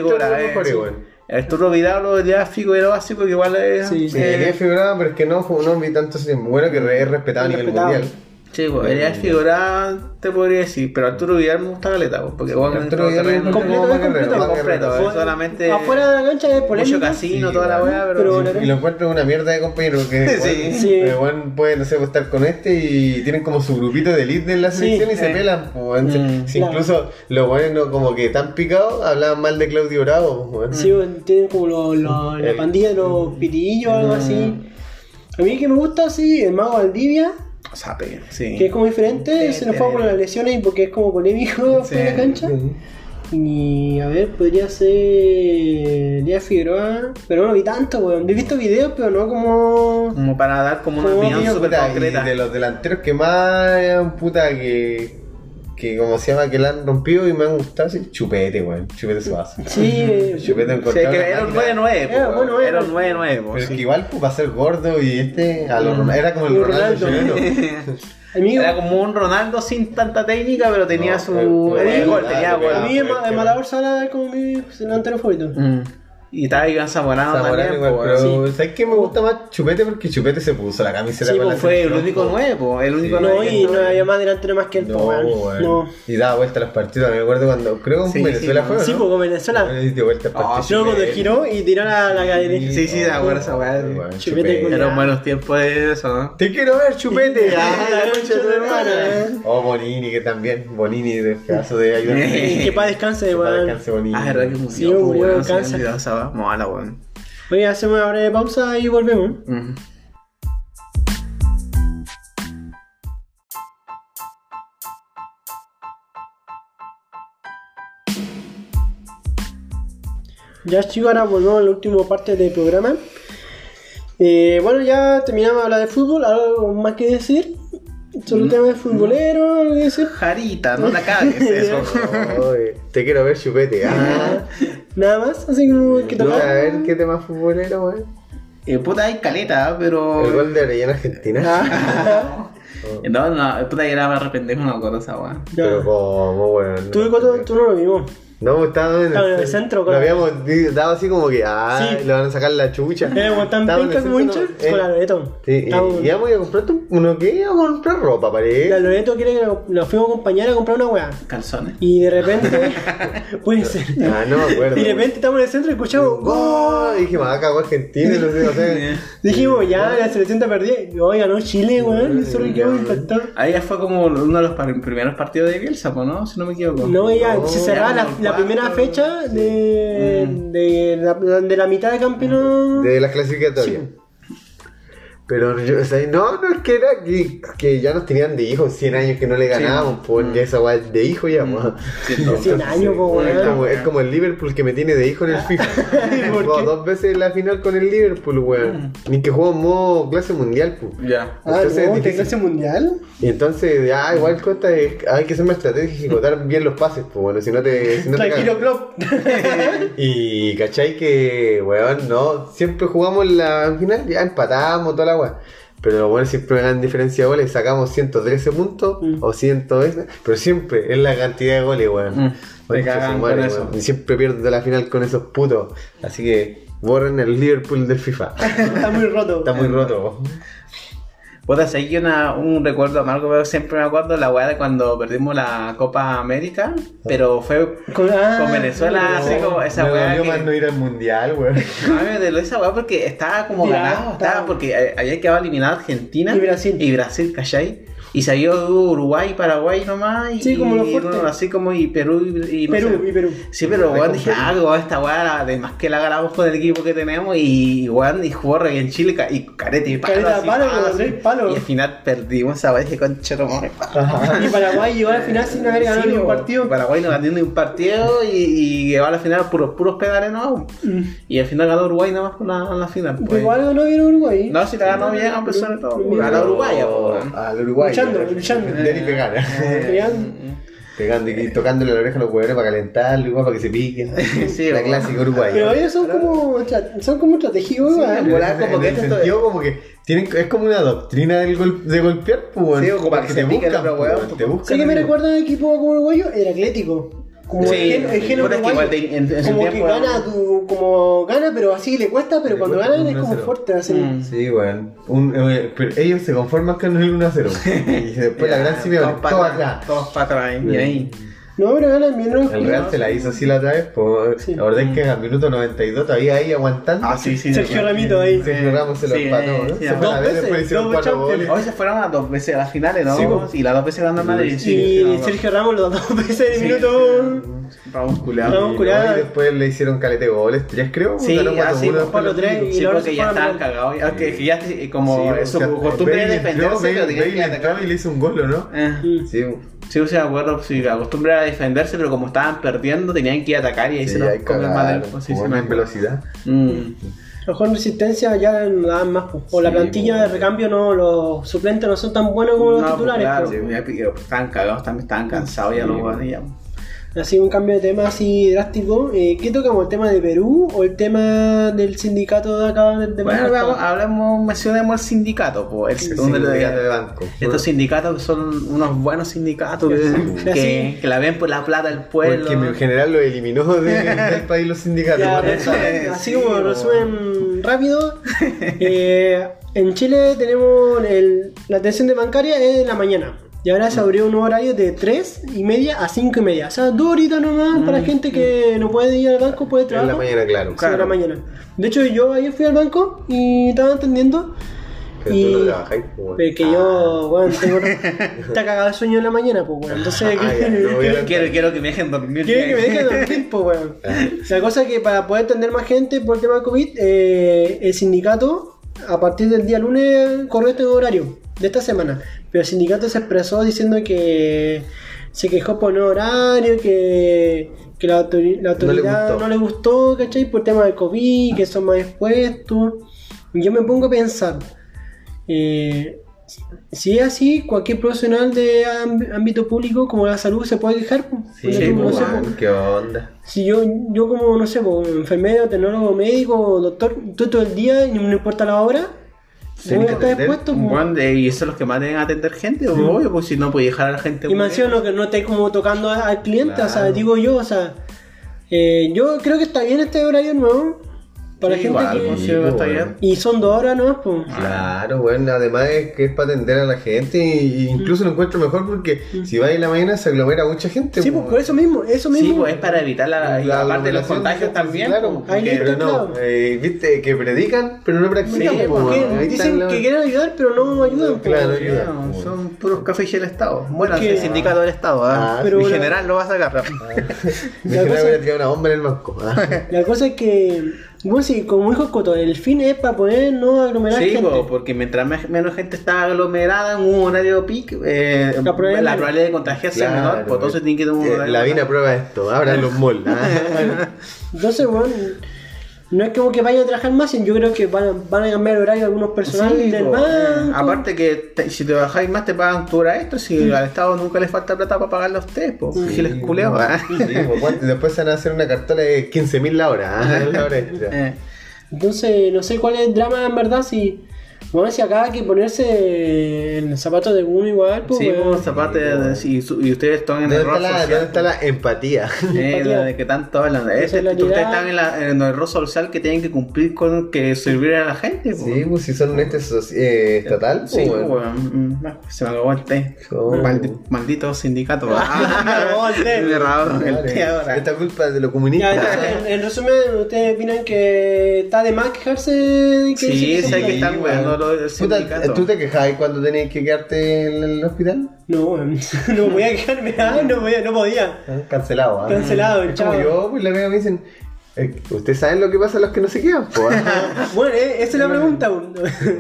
Arturo Vidal o Elías Figueroa básico que igual es. Sí. Sí, eh, pero es que no, no vi tanto. Bueno, que es respetado a nivel mundial. Sí, pues, Elías Figueroa te podría decir, pero Arturo Vidal me gusta caleta, pues, porque bueno, Arturo Vidal es completo, es completo, completo, eh. solamente- Afuera de la cancha es polémico. mucho casino, Sí, toda la weá, pero. Pero- Sí, y lo encuentro una mierda de compañero porque (laughs) Sí. weón puede, no sé, pues, estar con este y tienen como su grupito de elite en la Sí, selección y se eh. pelan. pues, Mm, si claro. Incluso los buenos como que tan picados hablaban mal de Claudio Bravo. pues. Sí, tienen como lo- lo- la pandilla de los pitillos o algo así. A mí que me gusta, sí, el mago Valdivia, Sape, sí. que es como diferente, se nos fue por las lesiones y porque es como polémico Sí. fuera de la cancha. Y a ver, podría ser Elías Figueroa, pero no lo vi tanto, weón. He visto videos, pero no como. Como para dar como una Como opinión opinión, súper concreta. de los delanteros que más, puta, que, que como se llama, que la han rompido y me han gustado, sí, Chupete, weón. Chupete Suazo. Sí, eh, (laughs) Chupete Sí, encontrado que una era un máquina. 9-9, Era un 9-9, po, Pero es sí. que igual, pues, para ser gordo y este, a lo Mm. Era como el Ronaldo, Ronaldo. (laughs) amigo, Era como un Ronaldo sin tanta técnica, pero tenía No, su. pero- tenía pero gol, tenía a gol. mí el, fuerte, el weón. Matador Sala es como mi delantero favorito. Mm. Y estaba Iván Zamorano, también, igual, po, pero weón. ¿sabes qué me gusta más Chupete? Porque Chupete se puso la camiseta Sí, con la Fue el único po. 9, po, el único Sí. 9. No, y no había más delantero más que el No, po, weón. weón. No. Y daba vuelta a los partidos. Me acuerdo cuando. Creo que Sí, en Venezuela sí, fue. ¿o Sí, pues con Venezuela. Dio vuelta al Ah, partido. Luego cuando giró y tiró la, la cadena. Sí, sí, de acuerdo esa weá. Chupete Eran buenos tiempos de eso, ¿no? Te quiero ver, chupete. (laughs) Ah, La concha de tu hermana. Oh, Bonini, que también. Bonini, de pedazo de ayudante. (laughs) Que paz descanse, Que para weón. descanse Bonini. Ah, es verdad que murió, Sí, murió weón, weá. Mala, weón. Oye, hacemos una breve pausa y volvemos. Ya chicos, ahora volvemos a la última parte del programa. Eh, bueno, ya terminamos de hablar de fútbol, algo más que decir. Sobre el tema de futbolero, que decir. Jarita, no la cagues eso. (laughs) Oye, te quiero ver, chupete. Ah, (laughs) Nada más, así como que no, tocar. a ver qué tema futbolero, weón. Eh, puta, hay caleta, pero. El gol de Orellana Argentina. Ah, (laughs) No, no, puta, ya era más arrependejo, no me acuerdo esa ya. Pero como, weón. Tú y Coto, tú no lo vimos. No, estaba en Estaba en el centro, Lo habíamos dado así como que, ah, Sí. le van a sacar la chucha. Eh, como tan Estaba en el penca como hincha, centro, no, con la Loreto. Sí, y, íbamos a comprar uno que iba a comprar ropa, parece. La Loreto quiere que nos fuimos a acompañar a comprar una weá. Calzones. Y de repente, (laughs) puede ser. Ah, no me acuerdo. Y de repente estamos en el centro y escuchamos. Y dije, me va a cagar Argentina, no sé, o sea. (laughs) Dijimos, ya, la selección está perdida. Y hoy ganó Chile, weón. Eso lo quedó impactado. Ahí ya fue como uno de los primeros partidos de Bielsa, ¿no? Si no me equivoco. No, ya, No, se cerraba ya la, primera fecha de, de, la, de la mitad de campeonato. De las clasificatorias. Pero yo, o sea, no, no es que era que, que ya nos tenían de hijos 100 años que no le ganábamos, pues ya esa weá es de hijo ya, pues. Sí, no. (laughs) 100 años, po, Es weón. como, es como el Liverpool que me tiene de hijo en el (laughs) FIFA. ¿Por Jugado qué? dos veces en la final con el Liverpool, weón. Ni que jugó en modo clase mundial, pues. Ya. Ah, Entonces es no, ¿te difícil. clase mundial? Y entonces, ya, igual cuesta, hay que ser más estratégico y ejecutar bien los pases, pues bueno, si no te, si no te Tranquilo, club. (laughs) Y cachai que, weón, no, siempre jugamos la final, ya empatamos, toda la weá. Pero los buenos siempre me dan diferencia de goles, sacamos 113 puntos Mm. o 100, pero siempre es la cantidad de goles, weón. Mm, te Concha cagan su madre, con eso. weón. Y siempre pierdo la final con esos putos. Así que borren el Liverpool del FIFA. (laughs) Está muy roto. Está muy roto. Puta, seguí una, un recuerdo amargo, pero siempre me acuerdo de la weá de cuando perdimos la Copa América, pero fue Con, ah, con Venezuela, así como esa me weá dolió que... más no ir al mundial, weón. (laughs) A mí me dolió esa weá porque estaba como Ya, ganado, estaba estaba. porque eh, había quedado eliminada Argentina Y Brasil. y Brasil, ¿cachai? Y salió Uruguay, Paraguay nomás y, Sí, como lo y, fuerte. bueno, así como y Perú y, y no Perú, sé. y Perú. Sí, pero weón dije, con ah, weón, esta weá, además que la ganamos con el equipo que tenemos y weón, y jugó re bien Chile y carete y palo, Careta así, palo, palo, con así. palo. Y al final perdimos esa vez de concha tu madre. Y Paraguay llegó al final sin haber ganado Sí, ningún po. partido. Paraguay no ganó ni un partido y, y llegó a la final puros, puros pedales no. Y al final ganó Uruguay nada más la, la final. Pues. igual ganó bien Uruguay. No, si la ganó bien a pesar de todo. Ganó Uruguay. Al Uruguay. Y pegar. (laughs) Pegando. Pegando y tocándole la oreja a los huevones para calentarlo, igual para que se piquen. (laughs) Sí, la clásica uruguaya. Pero ellos son como, son como volar como que el esto- sentido como que tienen, es como una doctrina del gol- de golpear, pues, weón. Sí, o como Para que que se te piquen buscan, pues, te pues. buscan. Sí que me recuerda a equipo como uruguayo, era Atlético. Como Sí, el es que igual de- en- en su como que tiempo- gana tu, como gana, pero así le cuesta, pero Le cuando cuesta ganan es como 1-0. fuerte, así. Mm. Sí. Un- eh, pero ellos se conforman con el 1 a 0. (laughs) Y después la gran Simeone, Todos atrás. Todos para atrás. Y ahí. No, pero ganan bien, ¿no? El Real se la hizo así la otra vez, pues, Sí. la verdad es que al minuto 92 todavía ahí aguantando. Ah, sí, sí. Sergio. Ramito ahí. Sergio Ramos se lo Sí, empató, eh, ¿no? sí, se fue dos a la vez, veces, después hicieron dos cuatro goles. Hoy se fueron a dos veces a las finales, ¿no? Y las dos veces ganó el Madrid. Sí, Y Sergio Ramos lo dos (laughs) veces en el Sí, minuto. Ramos culiado. Ramos. Y después le hicieron calete de goles, tres creo. Sí, así, uno, pues, después los lo tres, tuvo. y Sí, luego porque ya estaban cagados. ya, Que, ya como su costumbre de defenderse, pero tenían que atacar. y le hizo un gol, ¿o no? Eh. Sí, Sí, o sea, si la costumbre era defenderse, pero como estaban perdiendo, tenían que ir a atacar y ahí sí, se cagaron, Madrid. Pues, sí, en velocidad. Mm. A lo mejor en resistencia ya no daban más. O la Sí, plantilla de recambio no, los suplentes no son tan buenos como los No, pues, titulares. claro, sí, pero estaban cagados también, estaban cansados ya Sí, los bueno. Ya. Así un cambio de tema así drástico. Eh, ¿Qué tocamos? ¿El tema de Perú o el tema del sindicato de acá de, de Bueno, vamos, hablemos, mencionemos el sindicato, pues, el, lo- sindicato de banco. Estos sindicatos son unos buenos sindicatos que, que, que la ven por la plata del pueblo. Porque en general lo eliminó de- (laughs) del país los sindicatos. Ya, bueno, resumen, así sí, como resumen rápido. (laughs) eh, en Chile tenemos el- la atención de bancaria es en la mañana. Y ahora se abrió un horario de 3 y media a 5 y media. O sea, dos horitas nomás para gente que no puede ir al banco, puede En la trabajar. mañana, claro. Sí, en la mañana. De hecho, yo ayer fui al banco y estaba entendiendo. Pero y... tú no trabajáis, pues, bueno. Pero que yo, bueno, tengo... (laughs) está cagado el sueño en la mañana, pues, bueno. Entonces, Ah, ya, no Quiero, quiero que me dejen dormir. Quiere que me dejen dormir, pues, weón. (laughs) La cosa es que para poder atender más gente por el tema de COVID, eh, el sindicato, a partir del día lunes, corrió este horario de esta semana. Pero el sindicato se expresó diciendo que se quejó por no horario, que, que la, autori- la No le autoridad gustó. no le gustó, ¿cachai? Por tema del COVID, que son más expuestos. Y yo me pongo a pensar, eh, si es así, cualquier profesional de ámb- ámbito público como la salud se puede quejar. pues. Sí, no pues, sé, pues, qué onda. si yo, yo como, no sé, enfermero, tecnólogo, médico, doctor, estoy todo el día y no me importa la hora, Sí, que. Bueno, y eso es los que más deben atender gente, pues, obvio, pues si no puede dejar a la gente. Y me no, que no esté como tocando al cliente, o sea, digo yo, o sea, eh, yo creo que está bien este horario nuevo para Sí, gente igual, que... considero que está Sí, bien. Y son dos horas, ¿no? Pues, Claro, bueno, además es que es para atender a la gente y, y incluso lo encuentro mejor porque si va en la mañana se aglomera mucha gente. sí, pues por eso mismo, eso mismo. Sí, pues es para evitar la, y La aparte de los contagios también. Claro, pues, Ahí porque- pero no, claro. eh, viste que predican, pero no practican. Sí, pues, porque dicen la- que quieren ayudar, pero no ayudan. pues. Claro, Sí, ayuda. no, son puros cafés y el Estado. Bueno, Porque- el sindicato del Estado, ¿ah? Ah, pero Mi general lo va a sacar. (laughs) Cosa- que voy a tirar una bomba en el banco. Ah. (laughs) La cosa es que, bueno, sí, como dijo Coto, el fin es para poder no aglomerar Sí, gente. po, porque mientras me- menos gente está aglomerada en un horario peak, eh, La la, probabilidad- de contagiarse es menor, pues entonces tiene que tener un Eh, horario La Vina prueba esto, abran los malls. ah. (laughs) (laughs) Entonces, bueno, no es como que vayan a trabajar más, yo creo que van a, van a cambiar el horario algunos personales Sí, del po. banco. Aparte que te- si te bajáis más te pagan tu hora extra, si al Estado nunca le falta plata para pagarle a ustedes, pues Sí, pues, (laughs) ¿cuánto? después se van a hacer una cartola de 15.000 la hora. ah, (laughs) la hora extra. Eh, Entonces, no sé cuál es el drama en verdad, si... Bueno, si acá hay que ponerse en zapatos de uno igual, pues... sí, weón. pues su- y ustedes están en ¿Dónde error está, la, social, ¿Dónde está la empatía? (laughs) Eh, la de que tanto hablan solidaridad. Ustedes están en, la, en el error social que tienen que cumplir con que servir a la gente. po. Sí, pues si son un ente soci- eh, estatal, pues, Sí, bueno. weón. Mm, ah, Se me acabó el té. Oh. Maldi- maldito sindicato. (laughs) Ah, me acabó el té. Me acabó el té ahora. Esta culpa es de los Ya, comunistas. entonces, en, en resumen, ¿ustedes opinan que está de más quejarse de que Sí, se- sé que están bueno. Weando lo del Puta, sindicato. ¿Tú te quejabas cuando tenías que quedarte en el hospital? No, (laughs) no voy a quejarme, ah, no, voy a- no podía. Ah, Cancelado, ¿ah? Cancelado, Es chao. como yo, pues la veo me dicen, Eh, Ustedes saben lo que pasa a los que no se quedan, po. (laughs) Bueno, eh, esa es la (laughs) pregunta.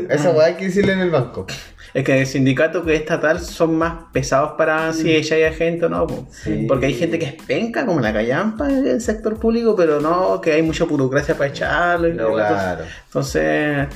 Esa weá hay que decirle en el banco. Es que el sindicato que es estatal son más pesados para si ya hay gente o no. po. Sí. Porque hay gente que es penca, como la callampa en el sector público, pero no, que hay mucha burocracia para echarlo y. Claro. Entonces,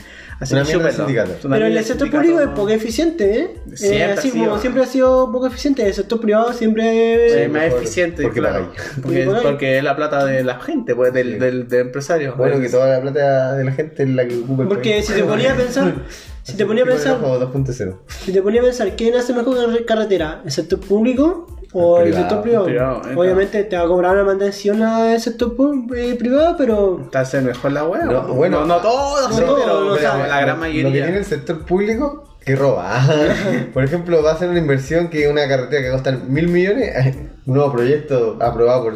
así Una que mierda sindicato. Pero el sector sindicato, público es poco eficiente, ¿eh? Siempre Eh, ha así sido. como siempre ha sido poco eficiente. El sector privado siempre. Es más mejor, eficiente, porque claro. Porque, Porque porque es la plata de la gente, pues, del, Sí. del, del empresario. Bueno, que toda la plata de la gente es la que ocupa el Porque país. si te ponía a pensar. (laughs) Si te ponía a pensar. rojo 2.0. Si te ponía a pensar, ¿quién hace mejor car- carretera? ¿El sector público o El sector privado? Privado, eh, Obviamente te va a cobrar una mantención al sector eh, privado, pero. Está hacer mejor la wea. No, bueno, no, no todos, no sí, todos, pero, no, pero o sea, la gran Lo que tiene mayoría. el sector público que roba. (laughs) Por ejemplo, va a ser una inversión que una carretera que cuesta mil millones, (laughs) un nuevo proyecto aprobado por,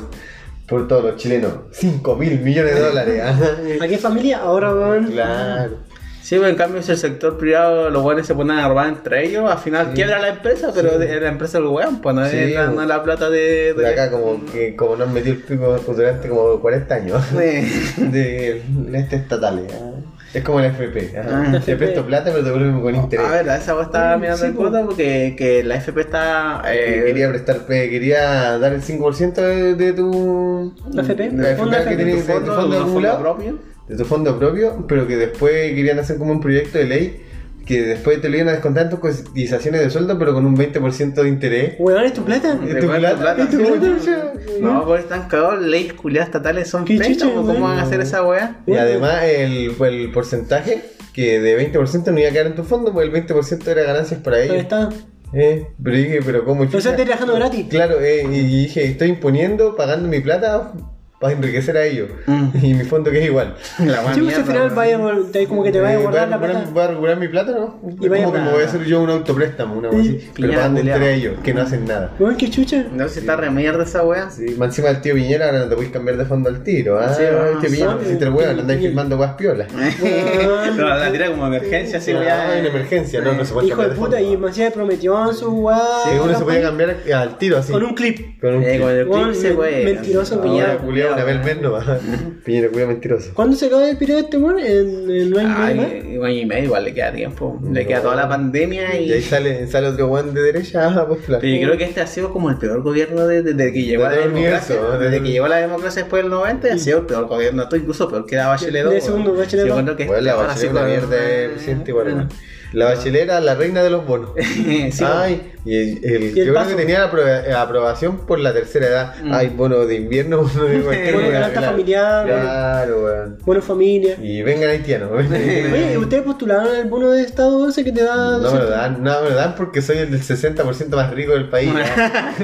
por todos los chilenos, 5 mil millones de dólares. (laughs) Aquí en familia, ahora van. claro. Sí, pero en cambio si el sector privado los buenos se ponen a robar entre ellos, al final quiebra la empresa, pero es la empresa del weón, pues no es Sí, la, po. no es la plata de... De acá como que como nos metió el pico durante como 40 años Sí. (laughs) de este estatales. ¿ah? Es como el FP. Ah, Te presto plata pero te devuelven con interés. A ver, a esa vos estaba mirando sí, el cuota porque que la FP está... Eh, Eh, quería prestar, eh, quería dar el 5% de, de tu ¿La FP? La FP que tiene- de fondo, fondo de fondo acumulado. propio. De tu fondo propio, pero que después querían hacer como un proyecto de ley que después te lo iban a descontar en tus cotizaciones de sueldo, pero con un 20% de interés. Weón, ¿es tu plata? ¿Es ¿De tu plata? plata? ¿Es tu plata? chucha? No, pues están cagados, leyes culiadas estatales son chucha, ¿cómo van a hacer esa weá? Y además el, el porcentaje que de 20% no iba a quedar en tu fondo, pues el 20% era ganancias para Ahí ellos. está. Eh, pero dije, pero ¿cómo O sea, estás trabajando gratis. Claro, eh, y dije, estoy imponiendo, pagando mi plata para enriquecer a ellos. Mm. (laughs) Y mi fondo que es igual. (laughs) La Sí, pues al final weón. vaya, a te- como que te vaya a Eh, guardar voy la recuperar- plata. Voy a recuperar mi plata, ¿no? Y vaya como que a- me voy a hacer yo un autopréstamo, una cosa así. Pero Piñera pagando entre ellos, que no hacen nada. Weón, qué chucha. No sé si está re mierda esa weá. Sí, más encima del tío Piñera ahora no te puedes cambiar de fondo al tiro. Ah, Sí, el ah, tío Piñera, sí. si te lo huevan, andáis firmando guas piolas. (laughs) No, la tira como emergencia, así Ah, weá. en emergencia, no, no se puede Hijo de puta, y más allá prometió en su weá. Sí, uno se podía cambiar al tiro así. Con un clip. Con un Eh, Weón, clip se mentiroso, Piñera. Mes no va. (laughs) Piñera culiao mentiroso. ¿Cuándo se acaba el periodo este weón? ¿En el nueve más? Ay, un año y medio igual le queda tiempo. Le queda toda la pandemia y. Y ahí sale, sale otro guan de derecha (laughs) a postular. Pero yo creo que este ha sido como el peor gobierno de- desde que llegó De la democracia. universo, Desde de- que llegó la democracia después del 90 ha sido el peor gobierno, esto incluso peor que la Bachelet. De dos, segundo, weón. Bachelet Sí, dos. encuentro que Bueno, la este una sí, mierda de weón. presidente igual. (laughs) weón. La bachelera, la reina de los bonos. Sí, Ay, y el, el- Y el yo creo que tenía la apro- eh, aprobación por la tercera edad. Mm. Ay, bono de invierno, (laughs) bono de (laughs) cualquier Bono de canasta familiar. Claro, weón. Bueno, familia. Y vengan haitianos. (laughs) Oye. ¿ustedes postularon el bono de Estado ese que te da... No me lo dan, no me lo dan porque soy el del 60% más rico del país.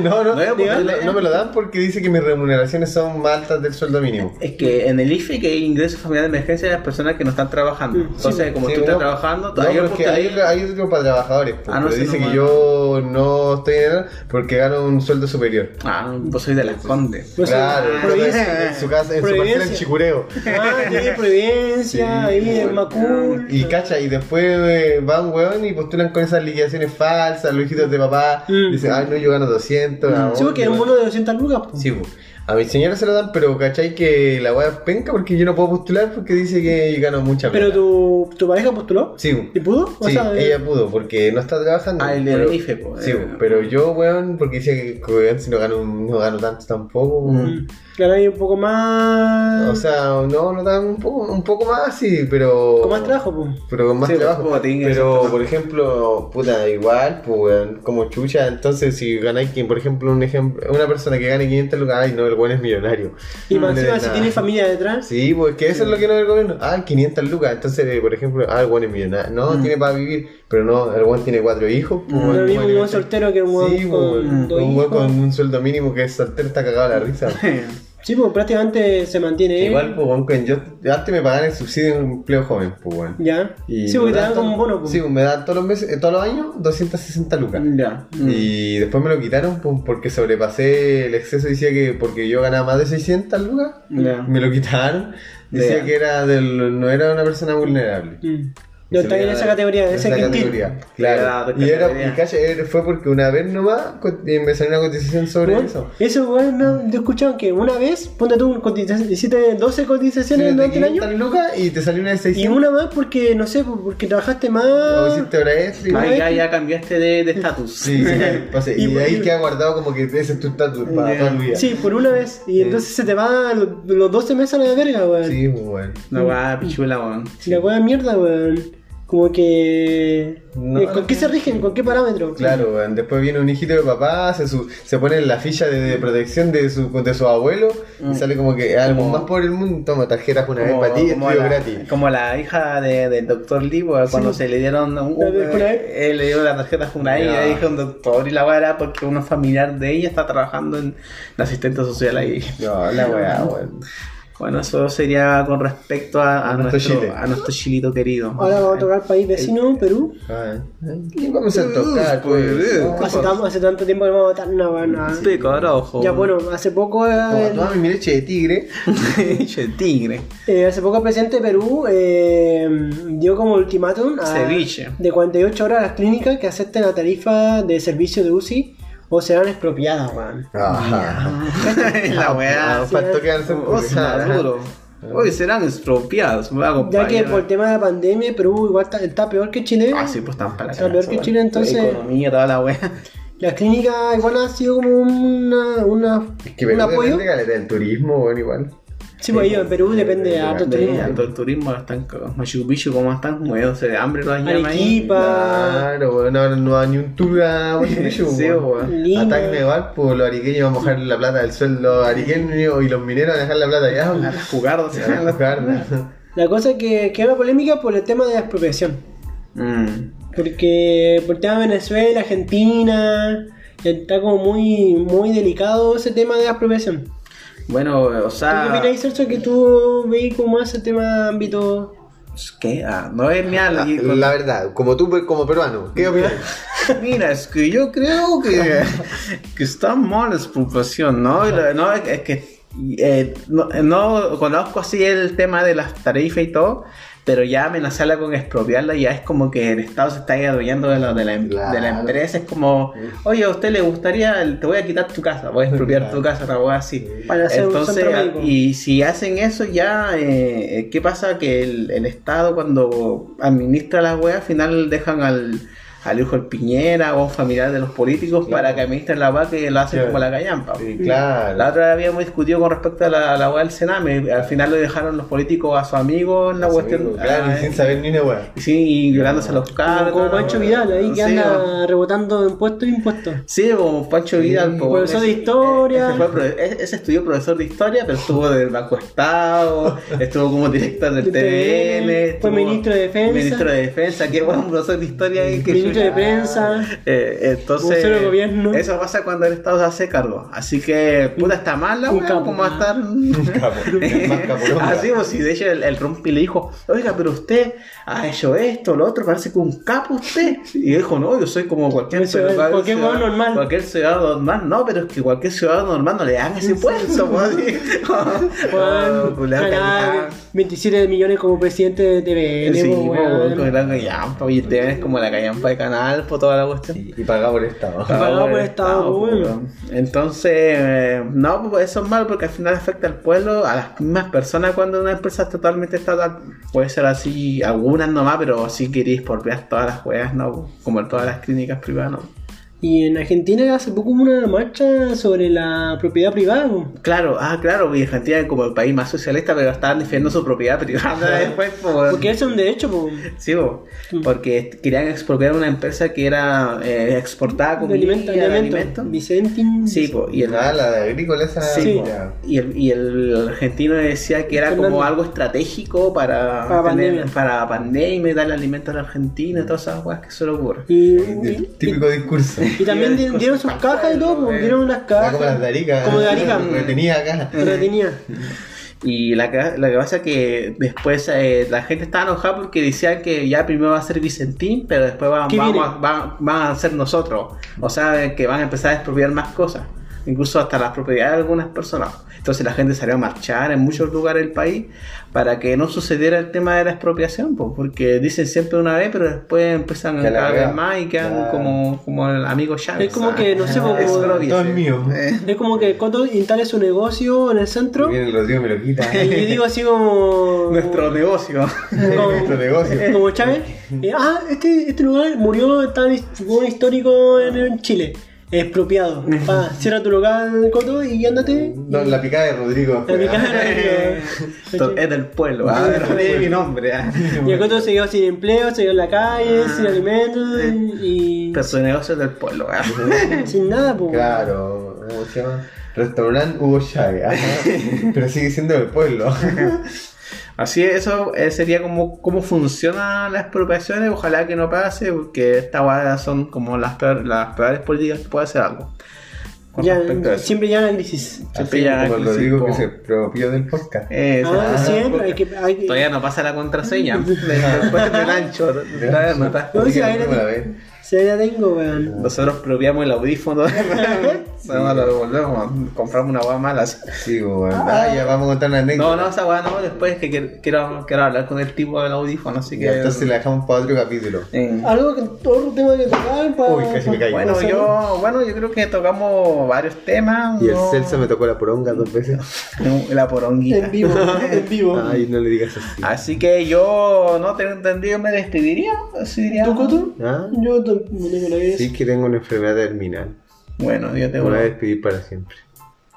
No, no, No, no, porque- no, no me lo dan porque dice que mis remuneraciones son más altas del sueldo mínimo. Es que en el IFE, que hay ingreso familiar de emergencia, de las personas que no están trabajando. Mm, sí, Entonces, como Sí, tú no, estás trabajando, no, todavía pero es que hay, hay otro para trabajadores, pues, Ah, no pero dice no, que no. yo no estoy en él porque gano un sueldo superior. Ah, vos sois de las Condes. Pues, claro, ah, entonces, provincia. en su casa, en su parcela en. Chicureo. Ah, tiene Providencia, Sí, ahí en. Macul. Y cacha, y después eh, va un weón y postulan con esas liquidaciones falsas, los hijitos de papá. Mm. Dicen, ay, no, yo gano 200. ¿a Sí, porque era un bono de 200 lucas. Sí, po. A mi señora se lo dan, pero cachai que la weá penca porque yo no puedo postular porque dice que gano mucha plata. Pero tu, tu pareja postuló. Sí. ¿Y pudo? Sí, sea, eh, ella pudo porque no está trabajando. Ah, el del IFE, po, Sí, eh. pero yo, weón, porque dice que weón, si no gano, no gano tanto tampoco. mm, ganáis un poco más. O sea, no, no tan un poco, un poco más, sí, pero. con más trabajo, pues. Pero con más Sí, trabajo. pues, pero, por ejemplo, puta, igual, pues, weón, como chucha. Entonces, si ganáis, quien, por ejemplo, un ejemplo, una persona que gane 500 lucas, ay, no, el weón es millonario. Y más encima, si nada. tienes familia detrás. Sí, pues que eso es lo que no es el gobierno. Ah, 500 lucas. Entonces, eh, por ejemplo, ah, el weón es millonario. No, Mm. tiene para vivir. Pero no, el weón tiene cuatro hijos. Pues, No lo mismo ¿cómo un buen soltero que un buen Sí, con pues, dos un hijos. con un sueldo mínimo que es soltero está cagado la risa. (laughs) Sí, pues prácticamente se mantiene. Igual, pues, weón, que yo antes me pagaban el subsidio en empleo joven, pues, weón. Ya. Y sí, porque te dan como un bono. pues. Sí, me dan todos los meses, eh, todos los años 260 lucas. Ya. Y después me lo quitaron pues, porque sobrepasé el exceso. Decía que porque yo ganaba más de 600 lucas, Ya. me lo quitaron. Decía Ya. que era del, no era una persona vulnerable. Mm. No está en esa categoría, en esa categoría. Claro. De Y, era, y era- fue porque una vez nomás y me salió una cotización sobre Bueno, eso. Eso, weón, no, yo que una vez, ponte tú, hiciste 12 cotizaciones Sí, de durante el año 500 lucas y te salió una de y 600. una más porque, no sé, porque trabajaste O más. hiciste hora extra y- Ahí ya, ya cambiaste de de estatus. Sí, sí, (laughs) o y, Y- ahí y- queda guardado como que ese es tu estatus para toda tu vida. Sí, por una vez. Y entonces se te va los, los 12 meses a la verga, weón. Sí, muy bueno. Una weá pichula, weón. Y La weá de mierda, weón. Como que. No, eh, ¿Con no qué se rigen? ¿Con qué parámetro? Claro, weón. Después viene un hijito de papá, se, su- se pone en la ficha de, de protección de su, de su abuelo y sale como que algo Como- más por el mundo. Toma tarjetas una vez Como, para ti estudio la, gratis. como la hija de- del doctor Lee, cuando se le dieron un, un- él le dio la tarjeta a Junaed y le dijo un doctor y la weá era porque uno familiar de ella está trabajando en la asistente social ahí. No, la weá, weón. Bueno, eso sería con respecto a, a A nuestro Chile. a nuestro chilito querido. Ahora vamos a tocar país vecino, Perú. Ay, ¿Qué vamos a tocar, pues, No, Hace, tan- hace tanto tiempo que vamos a votar una weá. Sí, carajo. Ya, bueno, hace poco. Eh, toma mi leche de tigre. (laughs) Che, tigre. Eh, hace poco el presidente de Perú eh, dio como ultimátum a- Ceviche. de 48 horas a las clínicas que acepten la tarifa de servicio de UCI o serán expropiadas, weón. Ajá. (laughs) la weá. Ah, faltó quedarse en Oh, maduro. Hoy serán estropeados, me voy a Ya que por el tema de la pandemia Perú igual está, está peor que Chile. Ah, sí, pues están para la Está peor que. Chile, entonces- La economía, toda la wea. Las clínicas igual han sido como una, una, Es que un apoyo. caleta del turismo, weón, igual. Sí, pues ahí en Perú depende de harto turismo. todo el turismo están. Machu Picchu, como están muriéndose de hambre los llaman ahí. Claro, weón, no, no hay ni un tour a Machu (laughs) Picchu, Sí, weón. weón. Lima. Ataque Neval, pues los ariqueños van a mojar la plata del sueldo ariqueño y los mineros van a dejar la plata allá. (laughs) A weón. jugar, o Se van a sea. mojar. La cosa es que queda polémica por el tema de la expropiación. Mm. Porque por el tema de Venezuela, Argentina, está como muy, muy delicado ese tema de la expropiación. Bueno, o ¿Qué sea. opináis, Sergio, que tú veis como ese tema de ámbito? ¿Qué? Ah, no es mi ala. (laughs) con- La verdad, como tú como peruano, ¿qué opinas? (laughs) Mira, es que yo creo que, (laughs) que está mal la expropiación, ¿no? La- no, es es que eh, no, no conozco así el tema de las tarifas y todo, pero ya amenazarla con expropiarla ya es como que el Estado se está adueñando de, la- de, la, em- de la empresa. Es como, oye, a usted le gustaría, te voy a quitar tu casa, voy a expropiar tu casa, una cosa así. Para hacer Entonces, y si hacen eso ya, eh, ¿qué pasa? Que el, el Estado cuando administra las weas, al final dejan al, al hijo del Piñera o a un familiar de los políticos Claro. para que administren la wea que lo hacen Claro. como la callampa. Sí, claro. La otra vez habíamos discutido con respecto a la, a la del Sename, al final lo dejaron los políticos a su amigo en la cuestión. Claro, ah, y sin saber ni una weá. y sí, y violándose los cargos. como Pancho Vidal ahí que Sí, anda rebotando impuestos e impuestos. Sí, como Pancho Vidal, Profesor de historia. Ese, fue profe- ese- estudió profesor de historia, pero estuvo del Banco Estado, (laughs) estuvo como director del De TVN, fue estuvo ministro de Defensa. Ministro de Defensa, qué buen profesor de historia. ahí, que De prensa. Eh, entonces, de gobierno. eso pasa cuando el Estado se hace cargo. Así que, puta, está mal la Un wea, capo. ¿cómo va a estar? (laughs) más capo. Así, pues, si de hecho el, el Rumpi le dijo, oiga, pero usted ha hecho esto, lo otro, parece que un capo usted. Y dijo, no, yo soy como cualquier, Un ciudadano- cualquier ciudadano normal. Cualquier ciudadano normal, no, pero es que cualquier ciudadano normal no le dan ese (laughs) puesto, pues, así. Juan, Oh, culiao, ganar callao. 27 millones como presidente de TVN. Sí, po, pues, con la callampa, oye, te ves como la callampa de canal, por toda la cuestión. Y, y pagado por el Estado. Pagado por el Estado. Entonces, eh, no, pues eso es malo porque al final afecta al pueblo, a las mismas personas cuando una empresa es totalmente estatal. Puede ser así, algunas nomás, pero si queréis expropiar todas las juegas, no, como en todas las clínicas privadas, no. Y en Argentina hace poco hubo una marcha sobre la propiedad privada. Claro, ah, claro, y Argentina es como el país más socialista, pero estaban defendiendo su propiedad privada después, por... Porque eso es un derecho, po. Sí, bo, porque querían expropiar una empresa que era eh, exportada comida, alimento, de alimento. alimento. Vicentin. Sí, po, y el, Ah, la de agrícola esa. Sí. Y el, y el argentino decía que era Fernando. como algo estratégico para, Para tener- pandemia. para pandemia y darle alimento a la Argentina y todas esas cosas que se le ocurre. Y, El típico discurso. Y también di- dieron sus cajas y todo, po. dieron unas Ah, cajas. como las de Arica. Como de Arica. Me tenía acá. Pero tenía. Y la que, la que pasa es que después eh, la gente estaba enojada porque decían que ya primero va a ser Vicentín, pero después van, ¿Qué vamos viene? a, van, van a ser nosotros. O sea, que van a empezar a expropiar más cosas. Incluso hasta las propiedades de algunas personas. Entonces la gente salió a marchar en muchos lugares del país para que no sucediera el tema de la expropiación, pues, porque dicen siempre una vez, pero después empiezan Que la cada vez más y quedan como, como el amigo Chávez. Es como que, no sé, como- Exprópiese. Todo es mío. Eh, Es como que Coto instale su negocio en el centro Viene el Rodrigo me lo quita. (laughs) y digo así como... Nuestro negocio. (laughs) como- Nuestro negocio. Como Chávez. eh, ah, este, este lugar murió, está en un histórico en, en Chile. Expropiado. (laughs) Pa, cierra tu local, Coto, y ándate. No, la picada de Rodrigo. La picada Eh, (laughs) Esto es del pueblo, ah, no tiene mi nombre. ah. (laughs) Y el Coto se quedó sin empleo, se quedó en la calle, sin alimentos y, Pero su negocio es del pueblo. ah. sin nada, pues. Claro, ¿cómo se llama? Restaurante Hugo Chávez. ajá. Pero sigue siendo del pueblo. Así es, eso eh, sería como cómo funcionan las expropiaciones. Ojalá que no pase, porque estas son como las, peor- las peores políticas que puede hacer algo. Ya, siempre ya la crisis. Siempre Así ya como que Rodrigo sí, que se propió del podcast. Eh, Ah, siempre, hay que, hay que- Todavía no pasa la contraseña. (laughs) Después del ancho. todavía no está. No, ahí. Si ya la tengo, weón. Nosotros propiamos el audífono. (laughs) No, lo devolvemos. Compramos una guada mala. Sí, bueno. Ah, ya vamos a contar una anécdota. No, no, esa guada no. Después que quiero- quiero, quiero hablar con el tipo del audífono. Así que. Ya, entonces la dejamos para otro capítulo. Eh, Algo que otro tema que tocar para. Uy, casi me caigo. Bueno, yo, bueno, yo creo que tocamos varios temas. Y el ¿no? Celso me tocó la poronga dos veces. La poronguita. En vivo, (laughs) en vivo. Ay, no le digas así. Así que yo no te entendí, me despediría. Así diría. ¿Tú, Coto? ¿Ah? Yo t- no tengo la vida. Sí que tengo una enfermedad terminal. Bueno, yo tengo voy a despedir para siempre.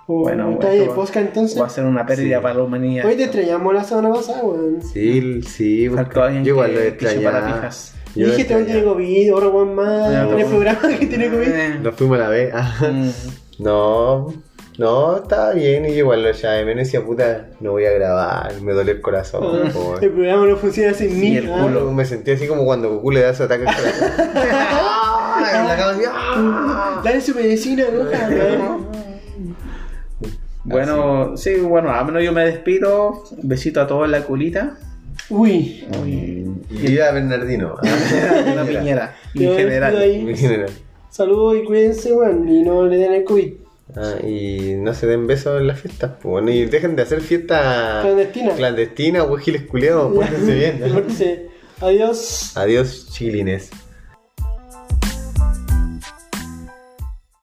Bueno, ¿Está ahí de bueno, posca entonces? Va a ser una pérdida Sí. para la humanidad. Hoy te extrañamos la semana pasada, weón. Sí, sí. Faltó alguien yo igual lo extrañaba. Yo dije, este tiene. COVID, ahora weón más. No. programa que tiene COVID. Nos fuimos a la vez. (laughs) Mm. No, no, estaba bien. Y yo igual lo echaba de menos y decía, puta, no voy a grabar. Me duele el corazón. Ah, po. El programa no funciona sin mí. el ah. Culo, Me sentí así como cuando Goku le da su ataque al corazón. (laughs) ¡Ah! En la cama así, ¡ah! Dale su medicina, roja. (laughs) Bueno, sí, bueno, al menos yo me despido. Besito a todos en la culita. Uy. Y viva Bernardino. (laughs) Una piñera. En general. En general. Saludos y cuídense, weón. Y no le den el COVID. Ah, y no se den besos en las fiestas, pues bueno, y dejen de hacer fiestas Clandestina. clandestinas, o giles culeados, (laughs) pórtense bien. Adiós. Adiós, chilines.